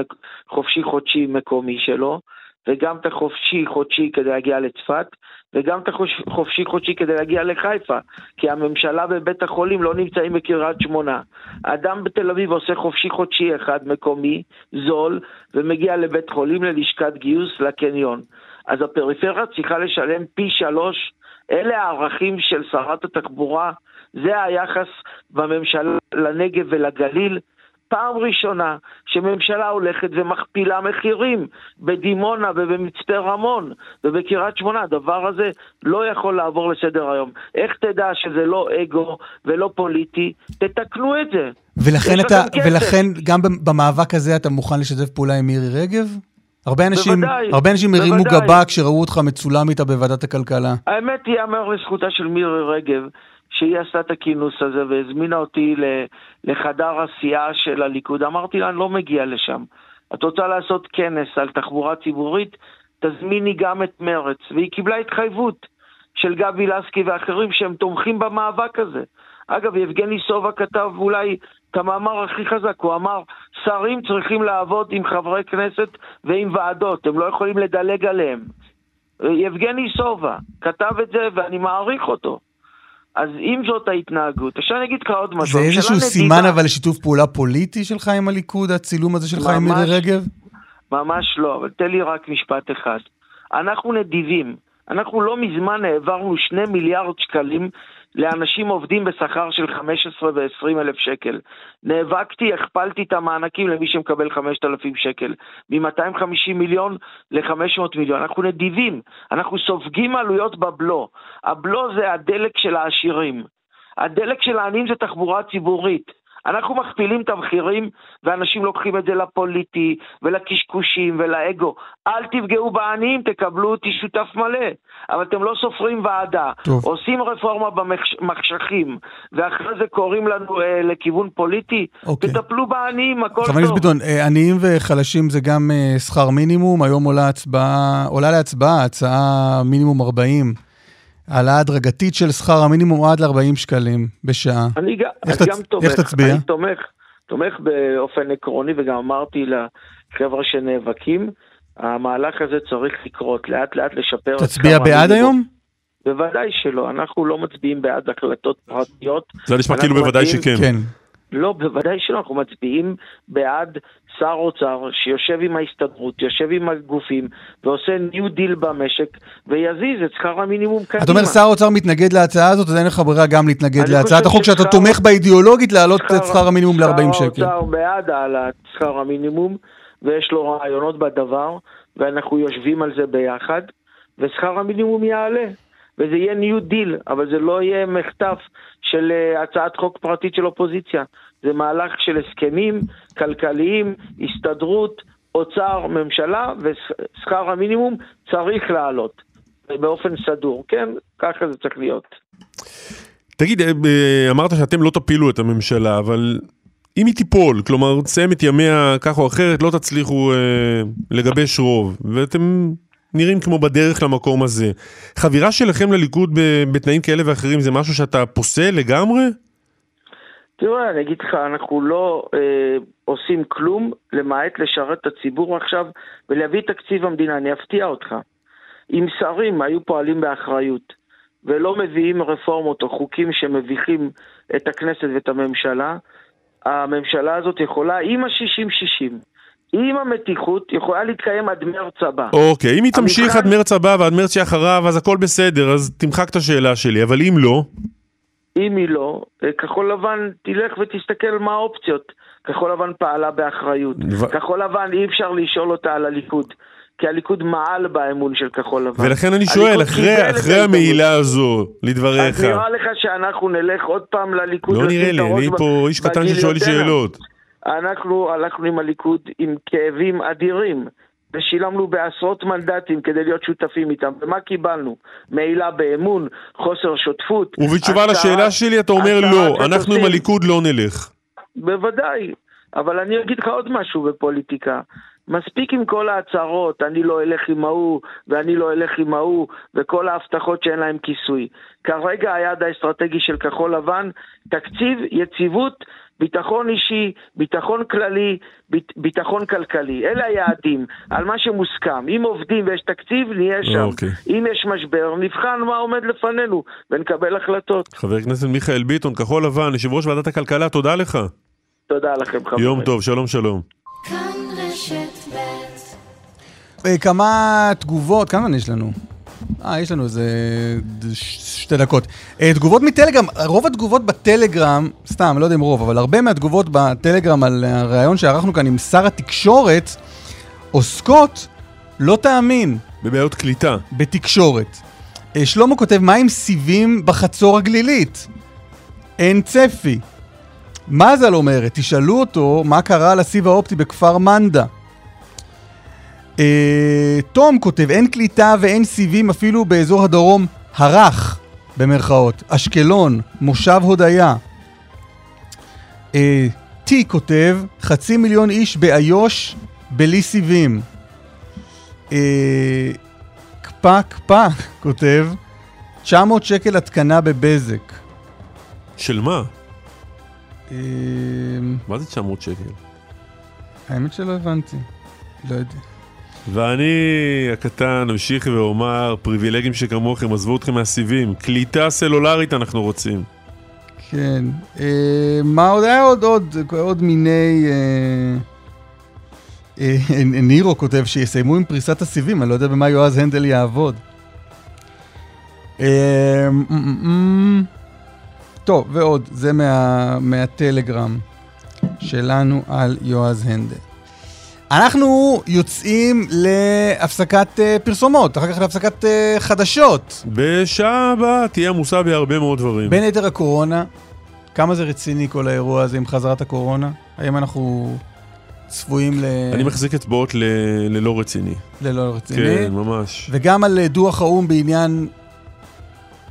חופשי חודשי מקומי שלו, וגם את החופשי חודשי כדי להגיע לצפת, וגם את החופשי חודשי כדי להגיע לחיפה, כי הממשלה ובית החולים לא נמצאים בקריית שמונה. אדם בתל אביב עושה חופשי חודשי אחד מקומי, זול, ומגיע לבית חולים, ללשכת גיוס, לקניון. אז הפריפריה צריכה לשלם פי שלוש, אלה הערכים של שרת התחבורה, זה היחס בממשלה לנגב ולגליל. פעם ראשונה שממשלה הולכת ומכפילה מחירים בדימונה ובמצפה רמון ובקריית שמונה, הדבר הזה לא יכול לעבור לסדר היום. איך תדע שזה לא אגו ולא פוליטי? תתקנו את זה. ולכן, אתה. ולכן גם במאבק הזה אתה מוכן לשתף פעולה עם מירי רגב? הרבה אנשים, בוודאי, הרבה אנשים הרימו. גבה כשראו אותך מצולם איתה בוועדת הכלכלה. האמת ייאמר לזכותה של מירי רגב, שהיא עשתה את הכינוס הזה והזמינה אותי לחדר הסיעה של הליכוד. אמרתי לה, אני לא מגיע לשם. את רוצה לעשות כנס על תחבורה ציבורית? תזמיני גם את מרץ. והיא קיבלה התחייבות של גבי לסקי ואחרים שהם תומכים במאבק הזה. אגב, יבגני סובה כתב אולי את המאמר הכי חזק, הוא אמר, שרים צריכים לעבוד עם חברי כנסת ועם ועדות, הם לא יכולים לדלג עליהם. יבגני סובה כתב את זה ואני מעריך אותו. אז אם זאת ההתנהגות, עכשיו אני אגיד לך עוד משהו. זה איזשהו סימן נדיבה. אבל לשיתוף פעולה פוליטי שלך עם הליכוד, הצילום הזה שלך עם ממש. מירי רגב? ממש לא, אבל תן לי רק משפט אחד. אנחנו נדיבים. אנחנו לא מזמן העברנו שני מיליארד שקלים לאנשים עובדים בשכר של 15 ו-20 אלף שקל. נאבקתי, הכפלתי את המענקים למי שמקבל 5,000 שקל. מ-250 מיליון ל-500 מיליון. אנחנו נדיבים, אנחנו סופגים עלויות בבלו. הבלו זה הדלק של העשירים. הדלק של העניים זה תחבורה ציבורית. אנחנו מכפילים את המחירים, ואנשים לוקחים את זה לפוליטי, ולקשקושים, ולאגו. אל תפגעו בעניים, תקבלו אותי שותף מלא. אבל אתם לא סופרים ועדה. טוב. עושים רפורמה במחשכים, ואחרי זה קוראים לנו אה, לכיוון פוליטי. אוקיי. תטפלו בעניים, הכל חבר הכנסת טוב. ביטון, אה, עניים וחלשים זה גם אה, שכר מינימום, היום עולה, הצבעה, עולה להצבעה הצעה מינימום 40, העלאה הדרגתית של שכר המינימום עד ל-40 שקלים בשעה. אני גם, איך אני תצ- גם תומך, איך תצביע? אני תומך, תומך באופן עקרוני, וגם אמרתי לחבר'ה שנאבקים, המהלך הזה צריך לקרות, לאט לאט לשפר את תצביע בעד המינימום. היום? בוודאי שלא, אנחנו לא מצביעים בעד החלטות פרטיות. זה נשמע כאילו בוודאי שכן. כן. לא, בוודאי שלא, אנחנו מצביעים בעד שר אוצר שיושב עם ההסתדרות, יושב עם הגופים, ועושה new deal במשק, ויזיז את שכר המינימום קדימה. אתה אומר שר האוצר מתנגד להצעה הזאת, אז אין לך ברירה גם להתנגד להצעת החוק שאתה תומך בה אידיאולוגית להעלות את שכר המינימום ל-40 שקל. שר האוצר בעד העלאת שכר המינימום, ויש לו רעיונות בדבר, ואנחנו יושבים על זה ביחד, ושכר המינימום יעלה. וזה יהיה new deal, אבל זה לא יהיה מחטף של אה, הצעת חוק פרטית של אופוזיציה. זה מהלך של הסכמים כלכליים, הסתדרות, אוצר, ממשלה, ושכר המינימום צריך לעלות. באופן סדור, כן? ככה זה צריך להיות. תגיד, אה, אה, אמרת שאתם לא תפילו את הממשלה, אבל אם היא תיפול, כלומר תסיים את ימיה כך או אחרת, לא תצליחו אה, לגבש רוב, ואתם נראים כמו בדרך למקום הזה. חבירה שלכם לליכוד בתנאים כאלה ואחרים זה משהו שאתה פוסל לגמרי? תראה, אני אגיד לך, אנחנו לא אה, עושים כלום למעט לשרת את הציבור עכשיו ולהביא את תקציב המדינה. אני אפתיע אותך. אם שרים היו פועלים באחריות ולא מביאים רפורמות או חוקים שמביכים את הכנסת ואת הממשלה, הממשלה הזאת יכולה, עם ה-60-60, עם המתיחות, יכולה להתקיים עד מרץ הבא. אוקיי, אם היא תמשיך עד מרץ הבא ועד מרץ שאחריו, אז הכל בסדר, אז תמחק את השאלה שלי, אבל אם לא, אם היא לא, אה, כחול לבן תלך ותסתכל מה האופציות. כחול לבן פעלה באחריות. ו- כחול לבן אי אפשר לשאול אותה על הליכוד. כי הליכוד מעל באמון של כחול לבן. ולכן אני שואל, אחרי, אחרי. המעילה הזו, לדבריך, אז נראה לך שאנחנו נלך עוד פעם לליכוד? לא נראה לי, אני פה איש קטן ששואל? שאלות. אנחנו הלכנו עם הליכוד עם כאבים אדירים, ושילמנו בעשרות מנדטים כדי להיות שותפים איתם, ומה קיבלנו? מעילה באמון, חוסר שותפות. ובתשובה הצהרת- לשאלה שלי אתה אומר לא, אנחנו עם. הליכוד לא נלך. בוודאי, אבל אני אגיד לך עוד משהו בפוליטיקה. מספיק עם כל ההצהרות, אני לא אלך עם ההוא, ואני לא אלך עם ההוא, וכל ההבטחות שאין להם כיסוי. כרגע היעד האסטרטגי של כחול לבן, תקציב, יציבות, ביטחון אישי, ביטחון כללי, ביט, ביטחון כלכלי. אלה היעדים, על מה שמוסכם. אם עובדים ויש תקציב, נהיה שם. אוקיי. אם יש משבר, נבחן מה עומד לפנינו, ונקבל החלטות. חבר הכנסת מיכאל ביטון, כחול לבן, יושב ראש ועדת הכלכלה, תודה לך. תודה לכם, חברים. יום טוב, שלום שלום. כאן רשת ב' אה, כמה תגובות, כמה יש לנו? אה, יש לנו איזה שתי דקות. אה, תגובות מטלגרם, רוב התגובות בטלגרם, סתם, לא יודע אם רוב, אבל הרבה מהתגובות בטלגרם על הריאיון שערכנו כאן עם שר התקשורת, עוסקות, לא תאמין, בבעיות קליטה. בתקשורת. אה, שלמה כותב, מה עם סיבים בחצור הגלילית? אין צפי. מזל אומרת, תשאלו אותו מה קרה לסיב האופטי בכפר מנדה. אה, תום כותב, אין קליטה ואין סיבים אפילו באזור הדרום הרך, במרכאות. אשקלון, מושב הודיה. אה, טי כותב, חצי מיליון איש באיו"ש בלי סיבים. אה, קפה קפה כותב, 900 שקל התקנה בבזק. של מה? אה, מה זה 900 שקל? האמת שלא הבנתי. לא יודע. ואני הקטן אמשיך ואומר, פריבילגים שכמוכם, עזבו אתכם מהסיבים. קליטה סלולרית אנחנו רוצים. כן. אה, מה עוד היה עוד עוד עוד מיני... אה, אה, נירו כותב שיסיימו עם פריסת הסיבים, אני לא יודע במה יועז הנדל יעבוד. אה, טוב, ועוד, זה מה, מהטלגרם שלנו על יועז הנדל. אנחנו יוצאים להפסקת אה, פרסומות, אחר כך להפסקת אה, חדשות. בשעה הבאה תהיה עמוסה בהרבה מאוד דברים. בין היתר הקורונה, כמה זה רציני כל האירוע הזה עם חזרת הקורונה? האם אנחנו צפויים ל... אני מחזיק אצבעות ל... ללא רציני. ללא רציני? כן, ממש. וגם על אה, דוח האו"ם בעניין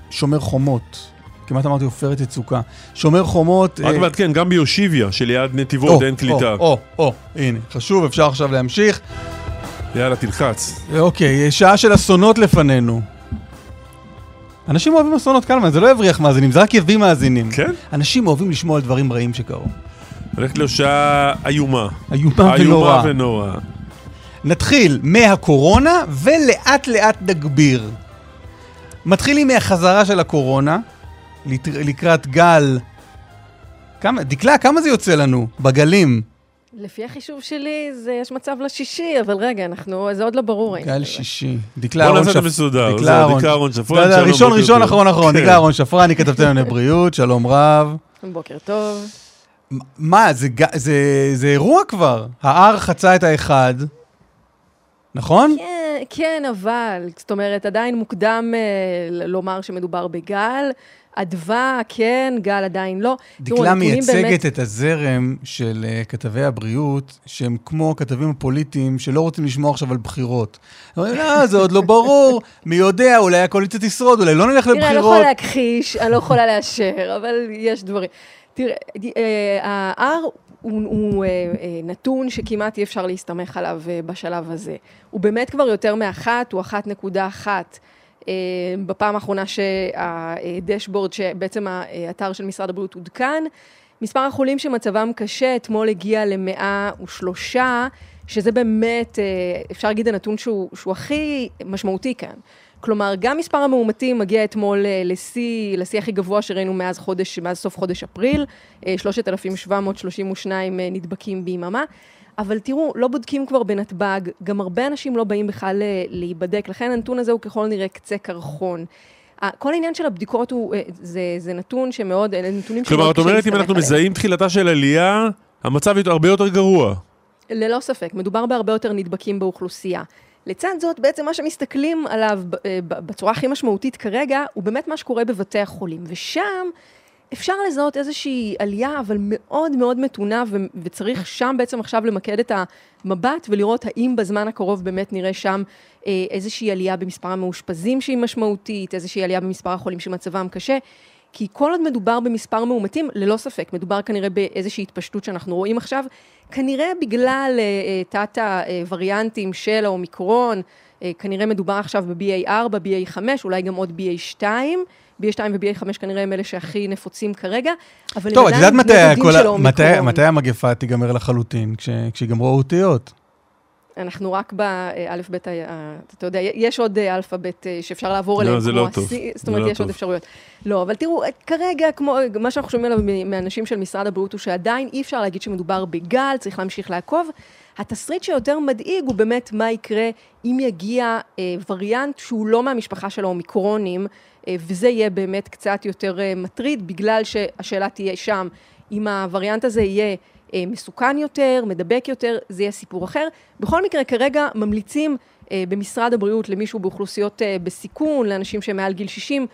שומר חומות. כמעט אמרתי עופרת יצוקה. שומר חומות... רק אה, מעדכן, גם ביושיביה, שליד נתיבות, אין קליטה. או, או, או, הנה, חשוב, אפשר עכשיו להמשיך. יאללה, תלחץ. אוקיי, שעה של אסונות לפנינו. אנשים אוהבים אסונות קלמן, זה לא יבריח מאזינים, זה רק יביא מאזינים. כן? אנשים אוהבים לשמוע על דברים רעים שקרו. הולכת להיות שעה איומה. איומה איומה ונורא. ונורא. נתחיל מהקורונה ולאט לאט נגביר. מתחילים מהחזרה של הקורונה, לקראת גל... כמה, דקלה, כמה זה יוצא לנו בגלים? לפי החישוב שלי, זה יש מצב לשישי, אבל רגע, אנחנו, זה עוד לא ברור. גל. שישי. דקלה בוא אהרון נעשה את זה מסודר, דקלה אהרון- שפרן, שלום, ראשון, ראשון. אחרון, אחרון. דקלה אהרון שפרני, כתבתי לנו לבריאות, שלום רב. בוקר טוב. מה, זה, ג- זה, זה אירוע כבר. ה-R חצה את האחד, נכון? כן, כן, אבל, זאת אומרת, עדיין מוקדם אה, לומר שמדובר בגל. אדווה, כן, גל עדיין לא. דקלה מייצגת באמת- את הזרם של uh, כתבי הבריאות, שהם כמו הכתבים הפוליטיים שלא רוצים לשמוע עכשיו על בחירות. אומרים, לא, זה עוד לא ברור, מי יודע, אולי הקואליציה תשרוד, אולי לא נלך תראה, אני לא לבחירות. יכולה להכחיש, אני לא יכולה לאשר, אבל יש דברים. תראה, אה, ה-R הוא, הוא אה, אה, נתון שכמעט אי אפשר להסתמך עליו אה, בשלב הזה. הוא באמת כבר יותר מאחת, הוא 1.1. אה, בפעם האחרונה שהדשבורד, שבעצם האתר של משרד הבריאות עודכן, מספר החולים שמצבם קשה אתמול הגיע ל-103, שזה באמת, אה, אפשר להגיד הנתון שהוא, שהוא הכי משמעותי כאן. כלומר, גם מספר המאומתים מגיע אתמול אה, לשיא, לשיא הכי גבוה שראינו מאז חודש, מאז סוף חודש אפריל, אה, 3,732 אה, נדבקים ביממה. אבל תראו, לא בודקים כבר בנתב"ג, גם הרבה אנשים לא באים בכלל אה, להיבדק, לכן הנתון הזה הוא ככל הנראה קצה קרחון. כל העניין של הבדיקות הוא, אה, זה, זה נתון שמאוד, אלה נתונים כלומר, שמאוד את קשה אומרת, אם אנחנו עליהם. מזהים תחילתה של עלייה, המצב יותר- הרבה יותר גרוע. ללא ספק, מדובר בהרבה יותר נדבקים באוכלוסייה. לצד זאת, בעצם מה שמסתכלים עליו אה, בצורה הכי משמעותית כרגע, הוא באמת מה שקורה בבתי החולים. ושם אפשר לזהות איזושהי עלייה, אבל מאוד מאוד מתונה, ו- וצריך שם בעצם עכשיו למקד את המבט ולראות האם בזמן הקרוב באמת נראה שם אה, איזושהי עלייה במספר המאושפזים שהיא משמעותית, איזושהי עלייה במספר החולים שמצבם קשה. כי כל עוד מדובר במספר מאומתים, ללא ספק, מדובר כנראה באיזושהי התפשטות שאנחנו רואים עכשיו, כנראה בגלל אה, אה, תת הווריאנטים של האומיקרון, אה, כנראה מדובר עכשיו ב-BA4, BA5, אולי גם עוד BA2, BA2 ו-BA5 כנראה הם אלה שהכי נפוצים כרגע, אבל טוב, את יודעת מתי, מתי. מתי המגפה תיגמר לחלוטין? כש, כשיגמרו האותיות. אנחנו רק באלף-בית, אתה יודע, יש עוד אה, אלפאבית אה, שאפשר לעבור לא, אליהם, זה כמו לא טוב. זאת זה אומרת, לא יש עוד טוב. אפשרויות. לא, אבל תראו, כרגע, כמו, מה שאנחנו שומעים עליו מ- מאנשים של משרד הבריאות, הוא שעדיין אי אפשר להגיד שמדובר בגל, צריך להמשיך לעקוב. התסריט שיותר מדאיג הוא באמת מה יקרה אם יגיע אה, וריאנט שהוא לא מהמשפחה של האומיקרונים, אה, וזה יהיה באמת קצת יותר אה, מטריד, בגלל שהשאלה תהיה שם, אם הווריאנט הזה יהיה אה, מסוכן יותר, מדבק יותר, זה יהיה סיפור אחר. בכל מקרה, כרגע ממליצים אה, במשרד הבריאות למישהו באוכלוסיות אה, בסיכון, לאנשים שהם מעל גיל 60,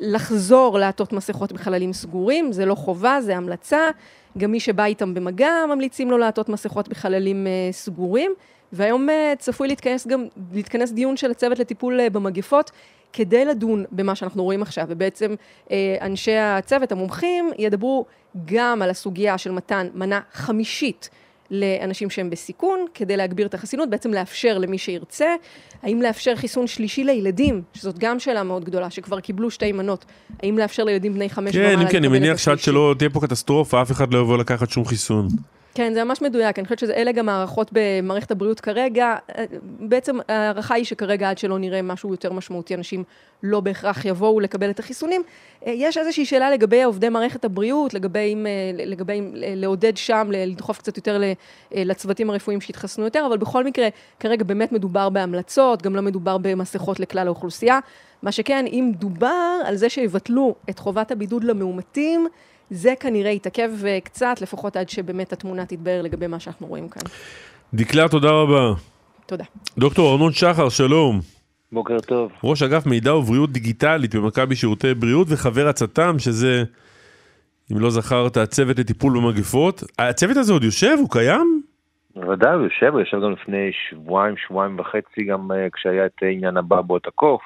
לחזור לעטות מסכות בחללים סגורים, זה לא חובה, זה המלצה. גם מי שבא איתם במגע, ממליצים לו לעטות מסכות בחללים אה, סגורים. והיום אה, צפוי להתכנס גם, להתכנס דיון של הצוות לטיפול אה, במגפות, כדי לדון במה שאנחנו רואים עכשיו. ובעצם אנשי הצוות, המומחים, ידברו גם על הסוגיה של מתן מנה חמישית לאנשים שהם בסיכון, כדי להגביר את החסינות, בעצם לאפשר למי שירצה. האם לאפשר חיסון שלישי לילדים, שזאת גם שאלה מאוד גדולה, שכבר קיבלו שתי מנות. האם לאפשר לילדים בני חמש כן, ומעלה אם כן, אני מניח שעד? שלא תהיה פה קטסטרופה, אף אחד לא יבוא לקחת שום חיסון. כן, זה ממש מדויק, אני חושבת שאלה גם הערכות במערכת הבריאות כרגע. בעצם ההערכה היא שכרגע עד שלא נראה משהו יותר משמעותי, אנשים לא בהכרח יבואו לקבל את החיסונים. אה, יש איזושהי שאלה לגבי עובדי מערכת הבריאות, לגבי אה, לגבי אה, לעודד שם, לדחוף קצת יותר לצוותים הרפואיים שיתחסנו יותר, אבל בכל מקרה, כרגע באמת מדובר בהמלצות, גם לא מדובר במסכות לכלל האוכלוסייה. מה שכן, אם דובר על זה שיבטלו את חובת הבידוד למאומתים, זה כנראה יתעכב אה, קצת, לפחות עד שבאמת התמונה תתבהר לגבי מה שאנחנו רואים כאן. דקלה, תודה רבה. תודה. דוקטור ארנון שחר, שלום. בוקר טוב. ראש אגף מידע ובריאות דיגיטלית במכבי שירותי בריאות וחבר הצט"ם, שזה, אם לא זכרת, הצוות לטיפול במגפות. הצוות הזה עוד יושב? הוא קיים? בוודאי, הוא יושב, הוא יושב גם לפני שבועיים, שבועיים וחצי, גם אה, כשהיה את עניין הבבואות הקוף.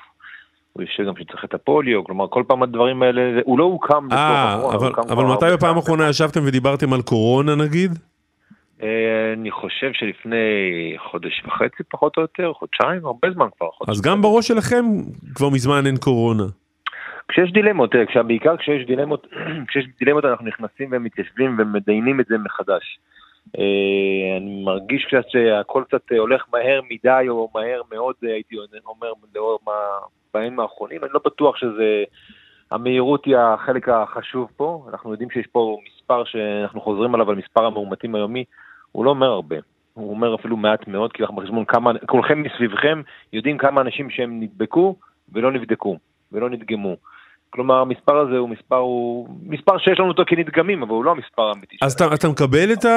הוא יושב גם כשצריך את הפוליו, כלומר כל פעם הדברים האלה, הוא לא הוקם בתוך אה, הקורונה, אבל, אבל מתי בפעם. האחרונה ישבתם ודיברתם על קורונה נגיד? אה, אני חושב שלפני חודש וחצי פחות או יותר, חודשיים, הרבה זמן כבר. אז גם בראש שלכם כבר מזמן אין קורונה. כשיש דילמות, אה, בעיקר כשיש דילמות, כשיש דילמות אנחנו נכנסים ומתיישבים ומדיינים את זה מחדש. אני מרגיש קצת שהכל קצת הולך מהר מדי או מהר מאוד, הייתי אומר, לאור מה, בימים האחרונים, אני לא בטוח שזה... המהירות היא החלק החשוב פה, אנחנו יודעים שיש פה מספר שאנחנו חוזרים עליו, על מספר המאומתים היומי, הוא לא אומר הרבה. הוא אומר אפילו מעט מאוד, כי אנחנו בחשבון כמה, כולכם מסביבכם יודעים כמה אנשים שהם נדבקו ולא נבדקו ולא נדגמו. כלומר, המספר הזה הוא מספר, הוא מספר שיש לנו אותו כנדגמים, אבל הוא לא המספר האמיתי. אז אתה, אתה מקבל את ה,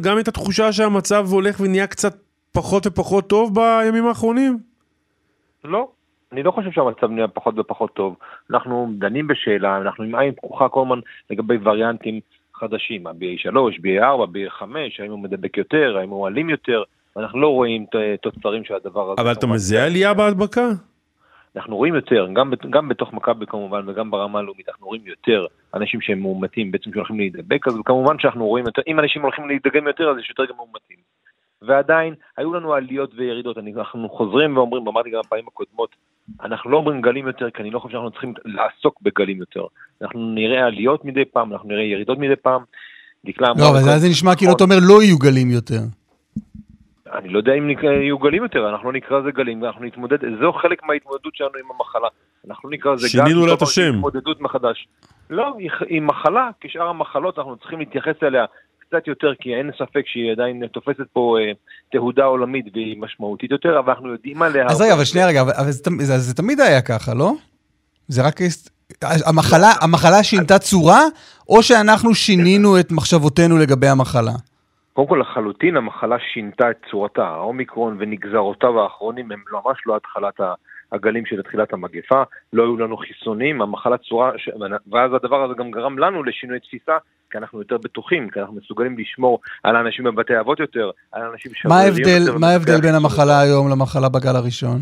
גם את התחושה שהמצב הולך ונהיה קצת פחות ופחות טוב בימים האחרונים? לא, אני לא חושב שהמצב נהיה פחות ופחות טוב. אנחנו דנים בשאלה, אנחנו עם עין פקוחה כל הזמן לגבי וריאנטים חדשים, ה-BA3, BA4, BA5, האם הוא מדבק יותר, האם הוא אלים יותר, אנחנו לא רואים תוצרים של הדבר הזה. אבל אתה. מזהה עלייה בהדבקה? אנחנו רואים יותר, גם, גם בתוך מכבי כמובן וגם ברמה הלאומית, אנחנו רואים יותר אנשים שהם מאומתים בעצם שהולכים להידבק, אז כמובן שאנחנו רואים יותר, אם אנשים הולכים להידגם יותר אז יש יותר גם מאומתים. ועדיין, היו לנו עליות וירידות, אני- אנחנו חוזרים ואומרים, אמרתי גם בפעמים הקודמות, אנחנו לא אומרים גלים יותר, כי אני לא חושב שאנחנו צריכים לעסוק בגלים יותר. אנחנו נראה עליות מדי פעם, אנחנו נראה ירידות מדי פעם. דקלה אמרה לא, אבל אז זה נשמע כאילו אתה אומר לא יהיו גלים יותר. אני לא יודע אם יהיו גלים יותר, אנחנו לא נקרא לזה גלים, ואנחנו נתמודד, זו חלק מההתמודדות שלנו עם המחלה. אנחנו לא נקרא לזה גל, שינינו לה את השם. התמודדות מחדש. לא, היא מחלה, כשאר המחלות אנחנו צריכים להתייחס אליה קצת יותר, כי אין ספק שהיא עדיין תופסת פה אה, תהודה עולמית והיא משמעותית יותר, אבל אנחנו יודעים עליה... אז רגע, אבל שנייה רגע, אבל אבל זה תמ- זה זה תמיד היה ככה, לא? זה רק... המחלה, המחלה שינתה צורה, או שאנחנו שינינו את מחשבותינו לגבי המחלה? קודם כל לחלוטין המחלה שינתה את צורתה, האומיקרון ונגזרותיו האחרונים הם ממש לא התחלת ה- הגלים של תחילת המגפה, לא היו לנו חיסונים, המחלה צורה, ש... ואז הדבר הזה גם גרם לנו לשינוי תפיסה, כי אנחנו יותר בטוחים, כי אנחנו מסוגלים לשמור על האנשים בבתי אבות יותר, על האנשים מה שבריריים ההבדל, מה ההבדל בין. המחלה היום למחלה בגל הראשון?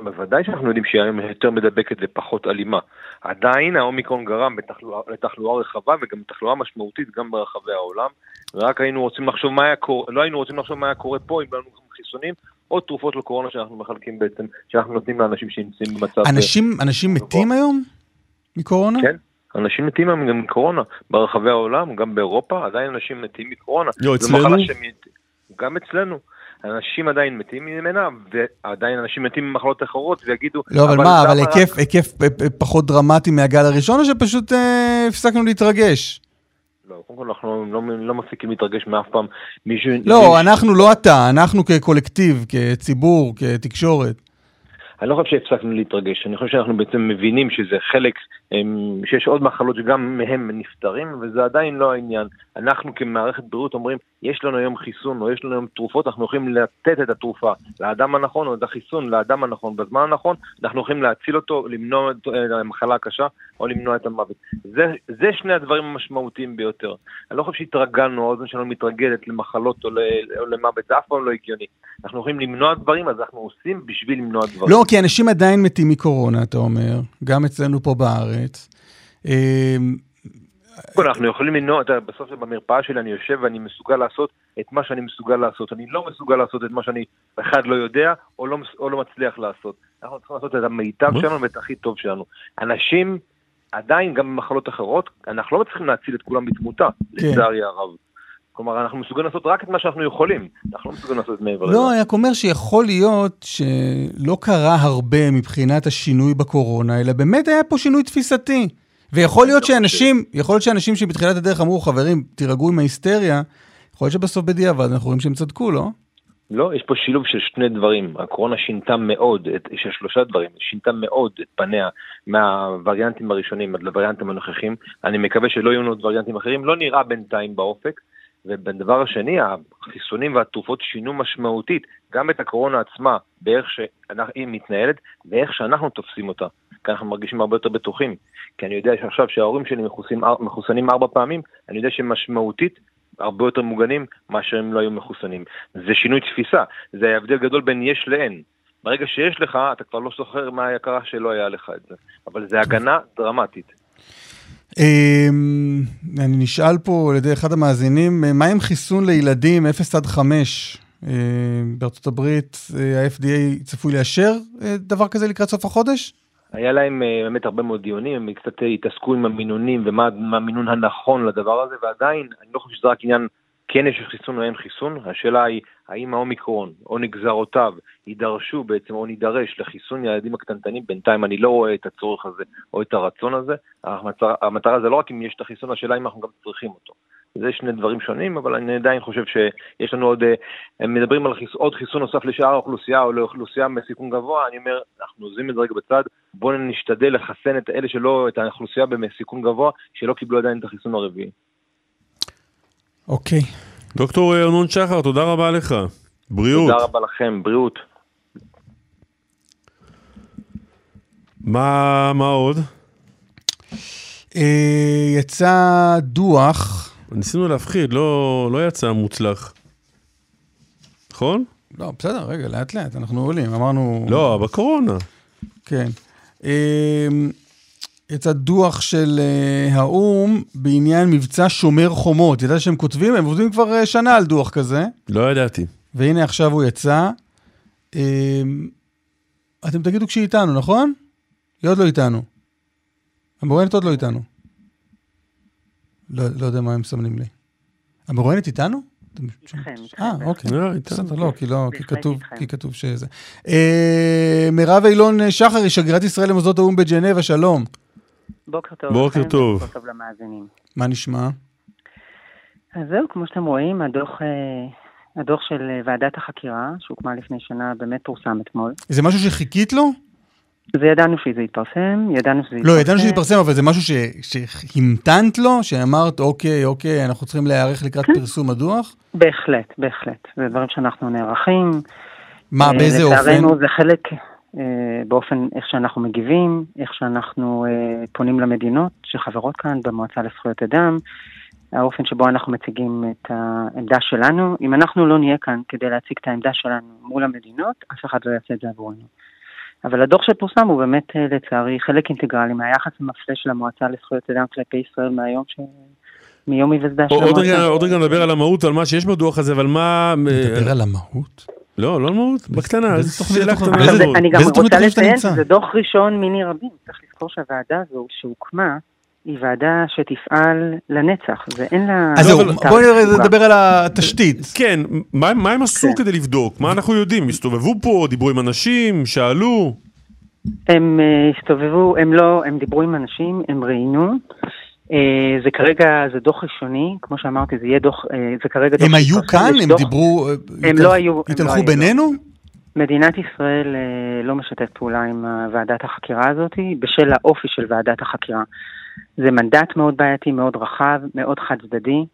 בוודאי שאנחנו יודעים שהיא היום יותר מדבקת ופחות אלימה. עדיין האומיקרון גרם בתחלואה, לתחלואה רחבה וגם תחלואה משמעותית גם ברחבי העולם. ורק היינו רוצים לחשוב מה היה קורה, לא היינו רוצים לחשוב מה היה קורה פה אם לא היו לנו חיסונים או תרופות לקורונה שאנחנו מחלקים בעצם, שאנחנו נותנים לאנשים שנמצאים במצב... אנשים, אנשים מתים היום מקורונה? כן. אנשים מתים היום גם מקורונה ברחבי העולם, גם באירופה, עדיין אנשים מתים מקורונה. לא, אצלנו? שמת- גם אצלנו. אנשים עדיין מתים ממנה, ועדיין אנשים מתים ממחלות אחרות, ויגידו... לא, אבל מה, אבל למה רק- היקף, היקף פחות דרמטי מהגל הראשון, או שפשוט אה, הפסקנו להתרגש? לא, קודם כל אנחנו לא, לא מפסיקים להתרגש מאף פעם מישהו... לא, מישהו- אנחנו לא אתה, אנחנו כקולקטיב, כציבור, כתקשורת. אני לא חושב שהפסקנו להתרגש, אני חושב שאנחנו בעצם מבינים שזה חלק, הם, שיש עוד מחלות שגם מהם נפטרים, וזה עדיין לא העניין. אנחנו כמערכת בריאות אומרים, יש לנו היום חיסון או יש לנו היום תרופות, אנחנו יכולים לתת את התרופה לאדם הנכון או את החיסון לאדם הנכון בזמן הנכון, אנחנו יכולים להציל אותו, למנוע את אה, המחלה הקשה או למנוע את המוות. זה, זה שני הדברים המשמעותיים ביותר. אני לא חושב שהתרגלנו, האוזן שלנו מתרגלת למחלות או למוות, זה אף פעם לא הגיוני. אנחנו יכולים למנוע דברים, אז אנחנו עושים בשביל למנוע דברים. לא, כי אנשים עדיין מתים מקורונה, אתה אומר, גם אצלנו פה בארץ. אה, קודם אנחנו יכולים למנוע, אתה בסוף במרפאה שלי אני יושב ואני מסוגל לעשות את מה שאני מסוגל לעשות. אני לא מסוגל לעשות את מה שאני, אחד, לא יודע, או לא, או לא מצליח לעשות. אנחנו צריכים לעשות את המיטב מה? שלנו ואת הכי טוב שלנו. אנשים, עדיין, גם במחלות אחרות, אנחנו לא מצליחים להציל את כולם בתמותה, כן. לצערי הרב. כלומר, אנחנו מסוגלים לעשות רק את מה שאנחנו יכולים. אנחנו לא מסוגלים לעשות מעבר לזה. לא, אני רק אומר שיכול להיות שלא קרה הרבה מבחינת השינוי בקורונה, אלא באמת היה פה שינוי תפיסתי. ויכול להיות לא שאנשים, יכול להיות שאנשים שבתחילת הדרך אמרו, חברים, תירגעו עם ההיסטריה, יכול להיות שבסוף בדיעבד אנחנו רואים שהם צדקו, לא? לא, יש פה שילוב של שני דברים. הקורונה שינתה מאוד, את, של שלושה דברים, שינתה מאוד את פניה מהווריאנטים הראשונים עד לווריאנטים הנוכחים. אני מקווה שלא יהיו לנו עוד וריאנטים אחרים, לא נראה בינתיים באופק. ובדבר השני, החיסונים והתרופות שינו משמעותית גם את הקורונה עצמה, באיך שהיא מתנהלת, ואיך שאנחנו תופסים אותה. כי אנחנו מרגישים הרבה יותר בטוחים. כי אני יודע שעכשיו שההורים שלי מחוסים, מחוסנים ארבע פעמים, אני יודע שהם משמעותית הרבה יותר מוגנים מאשר הם לא היו מחוסנים. זה שינוי תפיסה, זה ההבדל גדול בין יש לאין. ברגע שיש לך, אתה כבר לא זוכר מה היה קרה שלא היה לך את זה. אבל זה הגנה דרמטית. אמ, אני נשאל פה על ידי אחד המאזינים, מה עם חיסון לילדים 0 עד 5? בארצות הברית אה, ה-FDA צפוי לאשר אה, דבר כזה לקראת סוף החודש? היה להם אה, באמת הרבה מאוד דיונים, הם קצת התעסקו עם המינונים ומה מה המינון הנכון לדבר הזה, ועדיין, אני לא חושב שזה רק עניין כן יש חיסון או אין חיסון, השאלה היא האם האומיקרון או נגזרותיו יידרשו בעצם או נידרש לחיסון ילדים הקטנטנים, בינתיים אני לא רואה את הצורך הזה או את הרצון הזה. המטרה, המטרה זה לא רק אם יש את החיסון, השאלה אם אנחנו גם צריכים אותו. זה שני דברים שונים, אבל אני עדיין חושב שיש לנו עוד, אה, הם מדברים על חיס, עוד חיסון נוסף לשאר האוכלוסייה או לאוכלוסייה בסיכון גבוה, אני אומר, אנחנו עוזבים את זה רגע בצד, בואו נשתדל לחסן את אלה שלא, את האוכלוסייה בסיכון גבוה, שלא קיבלו עדיין את החיסון הרביעי. אוקיי. דוקטור ארנון שחר, תודה רבה לך. בריאות. תודה רבה לכם, בריאות. מה, מה עוד? אה, יצא דוח, ניסינו להפחיד, לא, לא יצא מוצלח. נכון? לא, בסדר, רגע, לאט לאט, אנחנו עולים, אמרנו... לא, בקורונה. כן. אה, יצא דוח של אה, האו"ם בעניין מבצע שומר חומות. ידעת שהם כותבים? הם עובדים כבר אה, שנה על דוח כזה, לא ידעתי. והנה עכשיו הוא יצא. אה, אתם תגידו כשהיא איתנו, נכון? היא עוד לא איתנו. המרואיינת עוד לא איתנו. לא, לא יודע מה הם מסמנים לי. המרואיינת איתנו? איתכם. אה, אוקיי. לא, איתנו. בסדר, לא, כי לא, כי כתוב. כי כתוב שזה. אה, מירב אילון שחרי, שגרירת ישראל למוסדות האו"ם בג'נבה, שלום. בוקר טוב. בוקר לכם, טוב. בוקר טוב למאזינים. מה נשמע? אז זהו, כמו שאתם רואים, הדוח, אה, הדוח של אה, ועדת החקירה, שהוקמה לפני שנה, באמת פורסם אתמול. זה משהו שחיכית לו? זה ידענו שזה יתפרסם, ידענו שזה יתפרסם. לא, ידענו שזה יתפרסם, אבל זה משהו ש- שהמתנת לו? שאמרת, אוקיי, אוקיי, אנחנו צריכים להיערך לקראת כן. פרסום הדוח? בהחלט, בהחלט. זה דברים שאנחנו נערכים. מה, אה, באיזה אופן? לצערנו זה חלק באופן איך שאנחנו מגיבים, איך שאנחנו אה, פונים למדינות שחברות כאן במועצה לזכויות אדם, האופן שבו אנחנו מציגים את העמדה שלנו. אם אנחנו לא נהיה כאן כדי להציג את העמדה שלנו מול המדינות, אף אחד לא יעשה את זה עבורנו. אבל הדוח שפורסם הוא באמת אה, לצערי חלק אינטגרלי מהיחס המפלה של המועצה לזכויות אדם כלפי ישראל מהיום ש... מיום היווסדה של המועצה. עוד רגע נדבר על המהות, על מה שיש בדוח הזה, אבל מה... נדבר על המהות? לא, לא על מהות, בקטנה, זו תוכנית שאלה אתה- קטנה. אני גם רוצה לציין? שזה דוח ראשון מיני רבים. צריך לזכור שהוועדה הזו שהוקמה, היא ועדה שתפעל לנצח, ואין לה... אז זהו, אבל- בואו נדבר על התשתית. כן, מה מה הם עשו כן. כדי לבדוק? מה אנחנו יודעים? הסתובבו פה, דיברו עם אנשים, שאלו? הם אה, הסתובבו, הם לא, הם דיברו עם אנשים, הם ראיינו. אה, זה כרגע, זה דוח ראשוני, כמו שאמרתי, זה יהיה דוח, אה, זה כרגע דוח הם היו כאן? הם דוח- דיברו... הם לא היו- הם לא התהלכו היו. בינינו? מדינת ישראל אה, לא משתף פעולה עם אה, ועדת החקירה הזאת בשל האופי של ועדת החקירה. זה מנדט מאוד בעייתי, מאוד רחב, מאוד חד צדדי.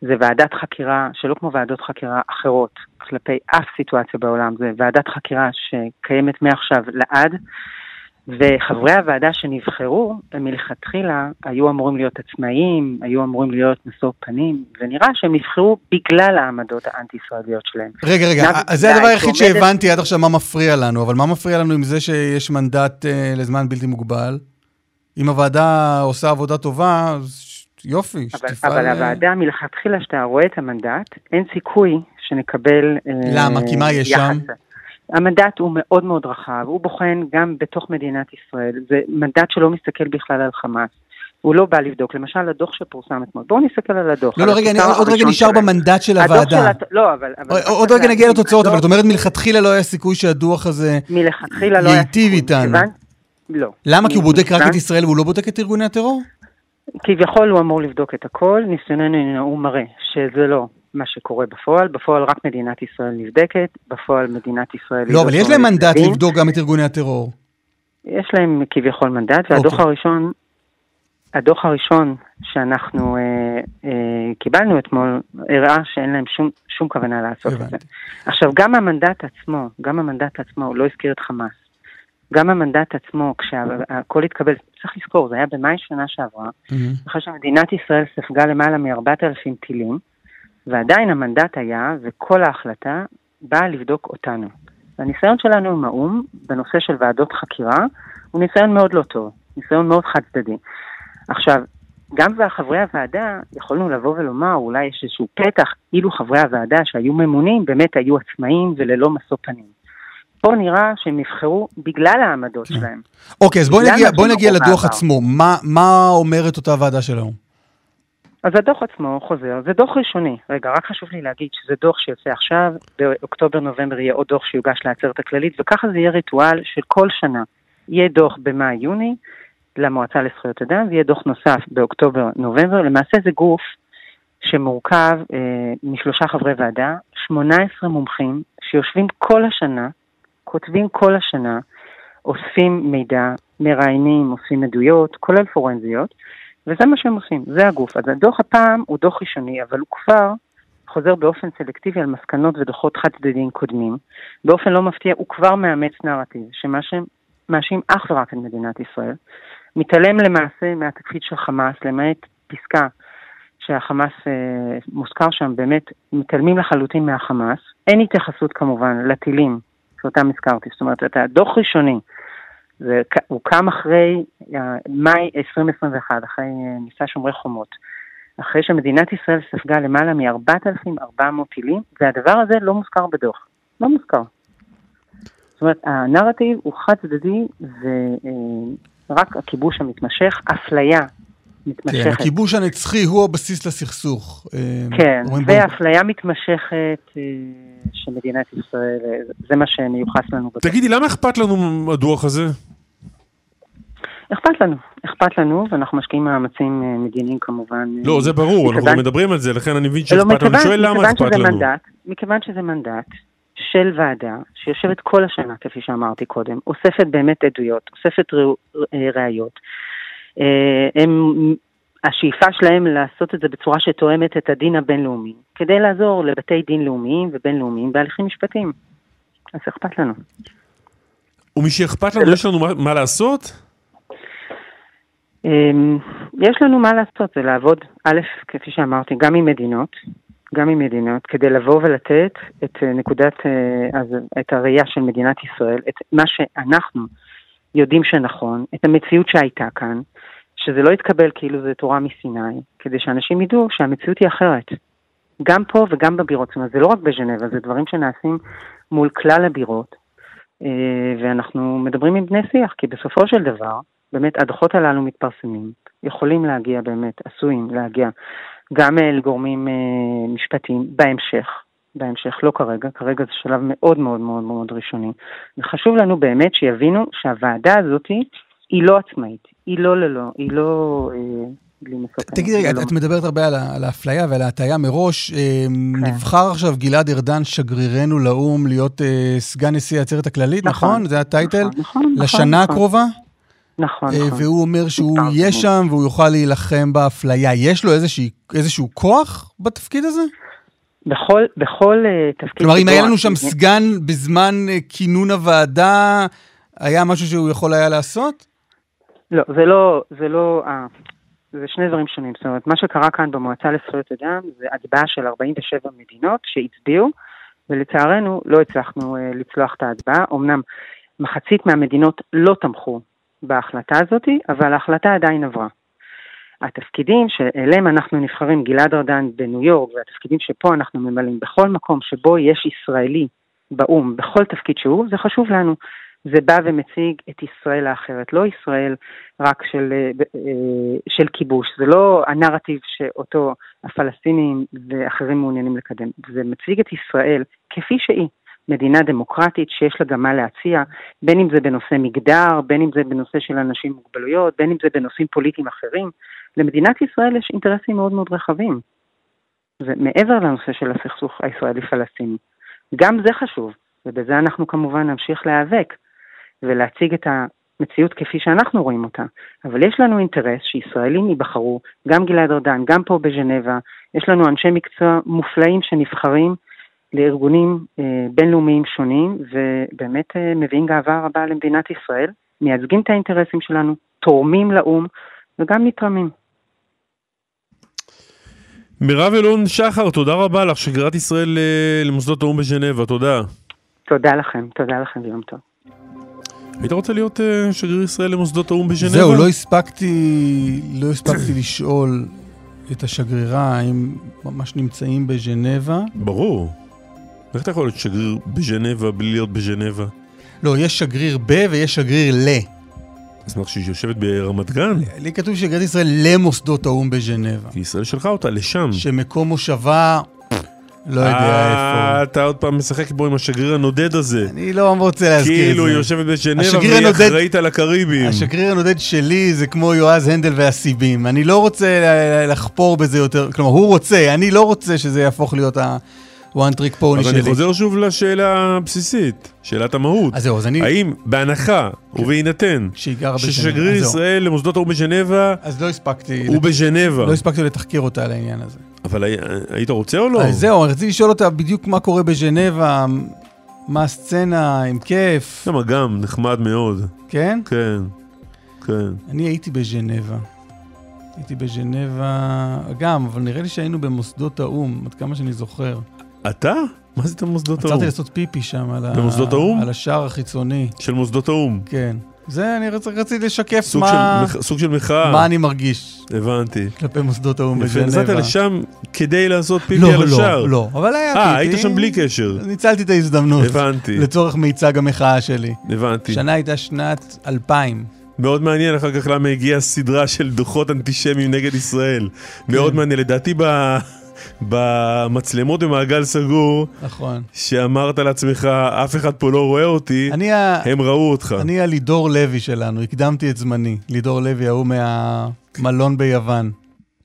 זה ועדת חקירה שלא כמו ועדות חקירה אחרות כלפי אף סיטואציה בעולם, זה ועדת חקירה שקיימת מעכשיו לעד, וחברי הוועדה שנבחרו, הם מלכתחילה היו אמורים להיות עצמאיים, היו אמורים להיות נשוא פנים, ונראה שהם נבחרו בגלל העמדות האנטי-ישראליות שלהם. רגע, רגע, אז זה הדבר היחיד שהבנתי עד עכשיו מה מפריע לנו, אבל מה מפריע לנו עם זה שיש מנדט אה, לזמן בלתי מוגבל? אם הוועדה עושה עבודה טובה, אז יופי, אבל, שתפעל... אבל אה, הוועדה מלכתחילה, שאתה רואה את המנדט, אין סיכוי שנקבל... אה, למה? כי מה יש יחס. שם? המנדט הוא מאוד מאוד רחב, הוא בוחן גם בתוך מדינת ישראל, זה מנדט שלא מסתכל בכלל על חמאס. הוא לא בא לבדוק, למשל הדוח שפורסם אתמול, בואו נסתכל על הדוח. לא, לא, רגע, אני עוד רגע נשאר. במנדט של הוועדה. לא, אבל... עוד רגע נגיע לתוצאות, אבל את אומרת מלכתחילה לא היה סיכוי שהדוח הזה... מלכתחילה לא היה ייטיב סיכוי, איתנו. לא. למה? כי הוא בודק רק את ישראל והוא לא בודק את ארגוני הטרור? כביכול הוא אמור לבדוק את הכל, ניסיוננו הוא מראה שזה לא מה שקורה בפועל, בפועל רק מדינת ישראל נבדקת, בפועל מדינת ישראל... היא לא, אבל יש להם מנדט. לבדוק גם את ארגוני הטרור. יש להם כביכול מנדט, והדוח אוקיי. הראשון, הדוח הראשון שאנחנו אה, אה, קיבלנו אתמול, הראה שאין להם שום, שום כוונה לעשות את זה. הבנתי. עכשיו, גם המנדט עצמו, גם המנדט עצמו, הוא לא הזכיר את חמאס. גם המנדט עצמו, כשהכל התקבל, צריך לזכור, זה היה במאי שנה שעברה, מהמם. אחרי שמדינת ישראל ספגה למעלה מ-4,000 טילים, ועדיין המנדט היה, וכל ההחלטה באה לבדוק אותנו. והניסיון שלנו עם האו"ם, בנושא של ועדות חקירה, הוא ניסיון מאוד לא טוב, ניסיון מאוד חד צדדי. עכשיו, גם חברי הוועדה, יכולנו לבוא ולומר, אולי יש איזשהו פתח, אילו חברי הוועדה שהיו ממונים באמת היו עצמאים וללא משוא פנים. פה נראה שהם נבחרו בגלל העמדות שלהם. אוקיי, אז בגלל נגיע, בוא נגיע לדוח. עצמו. מה, מה אומרת אותה ועדה של האו"ם? אז הדוח עצמו חוזר, זה דוח ראשוני. רגע, רק חשוב לי להגיד שזה דוח שיוצא עכשיו, באוקטובר-נובמבר יהיה עוד דוח שיוגש לעצרת הכללית, וככה זה יהיה ריטואל של כל שנה. יהיה דוח במאי-יוני למועצה לזכויות אדם, ויהיה דוח נוסף באוקטובר-נובמבר. למעשה זה גוף שמורכב אה, משלושה חברי ועדה, 18 מומחים שיושבים כל השנה, כותבים כל השנה, אוספים מידע, מראיינים, אוספים עדויות, כולל פורנזיות, וזה מה שהם עושים, זה הגוף. אז הדוח הפעם הוא דוח ראשוני, אבל הוא כבר חוזר באופן סלקטיבי על מסקנות ודוחות חד צדדיים קודמים. באופן לא מפתיע, הוא כבר מאמץ נרטיב, שמאשים אך ורק את מדינת ישראל. מתעלם למעשה מהתפקיד של חמאס, למעט פסקה שהחמאס אה, מוזכר שם, באמת מתעלמים לחלוטין מהחמאס. אין התייחסות כמובן לטילים שאותם הזכרתי, זאת אומרת, אתה דוח ראשוני. זה, הוא קם אחרי uh, מאי 2021, אחרי מבצע שומרי חומות, אחרי שמדינת ישראל ספגה למעלה מ-4,400 טילים, והדבר הזה לא מוזכר בדוח. לא מוזכר. זאת אומרת, הנרטיב הוא חד צדדי, ורק uh, הכיבוש המתמשך, אפליה מתמשכת. כן, הכיבוש הנצחי הוא הבסיס לסכסוך. כן, ואפליה מתמשכת uh, של מדינת ישראל, זה מה שמיוחס לנו. תגידי, למה אכפת לנו הדוח הזה? אכפת לנו, אכפת לנו, ואנחנו משקיעים מאמצים אה, מדיניים כמובן. לא, אה, זה ברור, אנחנו גם מדברים על זה, לכן אני מבין לא, שאכפת לנו. אני שואל למה אכפת לנו. מנדט, מכיוון שזה מנדט של ועדה שיושבת כל השנה, כפי שאמרתי קודם, אוספת באמת עדויות, אוספת אה, ראיות. הם, השאיפה שלהם לעשות את זה בצורה שתואמת את הדין הבינלאומי, כדי לעזור לבתי דין לאומיים ובינלאומיים בהליכים משפטיים. אז אכפת לנו. ומשאכפת לנו, יש לנו מה, מה לעשות? אמ, יש לנו מה לעשות, זה לעבוד, א', כפי שאמרתי, גם עם מדינות, גם עם מדינות, כדי לבוא ולתת את אה, נקודת, אה, את הראייה של מדינת ישראל, את מה שאנחנו יודעים שנכון, את המציאות שהייתה כאן, שזה לא יתקבל כאילו זה תורה מסיני, כדי שאנשים ידעו שהמציאות היא אחרת. גם פה וגם בבירות, זאת אומרת, זה לא רק בז'נבה, זה דברים שנעשים מול כלל הבירות, אה, ואנחנו מדברים עם בני שיח, כי בסופו של דבר, באמת הדוחות הללו מתפרסמים, יכולים להגיע באמת, עשויים להגיע גם אה, לגורמים אה, משפטיים בהמשך, בהמשך, לא כרגע, כרגע זה שלב מאוד מאוד מאוד מאוד ראשוני. וחשוב לנו באמת שיבינו שהוועדה הזאת היא לא עצמאית, היא לא ללא, היא לא... אה, תגידי רגע, לא. את מדברת הרבה על האפליה ועל ההטעיה מראש. כן. נבחר עכשיו גלעד ארדן, שגרירנו לאו"ם, להיות סגן נשיא העצרת הכללית, נכון? נכון? זה הטייטל? נכון, נכון. לשנה הקרובה? נכון, אה, נכון. והוא אומר שהוא יהיה שם והוא יוכל להילחם באפליה. יש לו איזשה, איזשהו כוח בתפקיד הזה? בכל, בכל תפקיד... כלומר, אם היה לנו שם סגן בזמן כינון הוועדה, היה משהו שהוא יכול היה לעשות? לא, זה לא, זה לא, אה, זה שני דברים שונים. זאת אומרת, מה שקרה כאן במועצה לזכויות אדם זה הצבעה של 47 מדינות שהצביעו, ולצערנו לא הצלחנו uh, לצלוח את ההצבעה. אמנם מחצית מהמדינות לא תמכו בהחלטה הזאת, אבל ההחלטה עדיין עברה. התפקידים שאליהם אנחנו נבחרים, גלעד ארדן בניו יורק, והתפקידים שפה אנחנו ממלאים, בכל מקום שבו יש ישראלי באו"ם, בכל תפקיד שהוא, זה חשוב לנו. זה בא ומציג את ישראל האחרת, לא ישראל רק של, אה, אה, של כיבוש, זה לא הנרטיב שאותו הפלסטינים ואחרים מעוניינים לקדם, זה מציג את ישראל כפי שהיא, מדינה דמוקרטית שיש לה גם מה להציע, בין אם זה בנושא מגדר, בין אם זה בנושא של אנשים עם מוגבלויות, בין אם זה בנושאים פוליטיים אחרים. למדינת ישראל יש אינטרסים מאוד מאוד רחבים. ומעבר לנושא של הסכסוך הישראלי-פלסטיני. גם זה חשוב, ובזה אנחנו כמובן נמשיך להיאבק ולהציג את המציאות כפי שאנחנו רואים אותה. אבל יש לנו אינטרס שישראלים ייבחרו, גם גלעד ארדן, גם פה בז'נבה, יש לנו אנשי מקצוע מופלאים שנבחרים לארגונים אה, בינלאומיים שונים, ובאמת אה, מביאים גאווה רבה למדינת ישראל, מייצגים את האינטרסים שלנו, תורמים לאו"ם וגם נתרמים. מירב אלון שחר, תודה רבה לך, שגרירת ישראל אה, למוסדות האו"ם בז'נבה, תודה. תודה לכם, תודה לכם ויום טוב. היית רוצה להיות uh, שגריר ישראל למוסדות האו"ם בז'נבה? זהו, לא הספקתי, לא הספקתי לשאול את השגרירה האם ממש נמצאים בז'נבה. ברור. איך אתה יכול להיות שגריר בז'נבה בלי להיות בז'נבה? לא, יש שגריר ב ויש שגריר ל. אשמח שהיא יושבת ברמת גן, לי כתוב שהגעת ישראל למוסדות האו"ם בז'נבה. ישראל שלחה אותה לשם. שמקום מושבה, לא יודע אה, איפה. אתה עוד פעם משחק פה עם השגריר הנודד הזה. אני לא רוצה להזכיר את זה. כאילו היא יושבת בז'נבה והיא אחראית על הקריבים. השגריר הנודד שלי זה כמו יועז הנדל והסיבים. אני לא רוצה לחפור בזה יותר, כלומר, הוא רוצה, אני לא רוצה שזה יהפוך להיות ה-one trick pony אז שלי. אני חוזר שוב לשאלה הבסיסית, שאלת המהות. אז זהו, אז אני... האם בהנחה ובהינתן גרה בז'נבה. ששגריר. ישראל למוסדות האו"ם בז'נבה אז לא הספקתי... הוא בז'נבה, לא הספקתי לתחקר אותה על העניין הזה. אבל הי- היית רוצה או לא? אז זהו, רציתי לשאול אותה בדיוק מה קורה בז'נבה, מה הסצנה, עם כיף, גם נחמד מאוד, כן? כן, כן. אני הייתי בז'נבה. הייתי בז'נבה, גם, אבל נראה לי שהיינו במוסדות האו"ם, עד כמה שאני זוכר. אתה? מה זה את מוסדות האו"ם? עצרתי לעשות פיפי שם, על. במוסדות האו"ם? על השער החיצוני, של מוסדות האו"ם. כן. זה, אני רצ... רציתי לשקף סוג מה... של סוג של מחאה. מה אני מרגיש הבנתי. כלפי מוסדות האו"ם בז'נבה. נסעת לשם כדי לעשות פיפי לא, על השער. לא, לא, אבל היה פיפי. אה, היית שם בלי קשר. ניצלתי את ההזדמנות. הבנתי, לצורך מיצג המחאה שלי. הבנתי. שנה הייתה שנת 2000. מאוד מעניין אחר כך למה הגיעה סדרה של דוחות אנטישמיים נגד ישראל. כן. מאוד מעניין. לדעתי ב... במצלמות במעגל סגור, נכון. שאמרת לעצמך, אף אחד פה לא רואה אותי, אני ה... הם ראו אותך. אני הלידור לוי שלנו, הקדמתי את זמני. לידור לוי, ההוא מהמלון ביוון.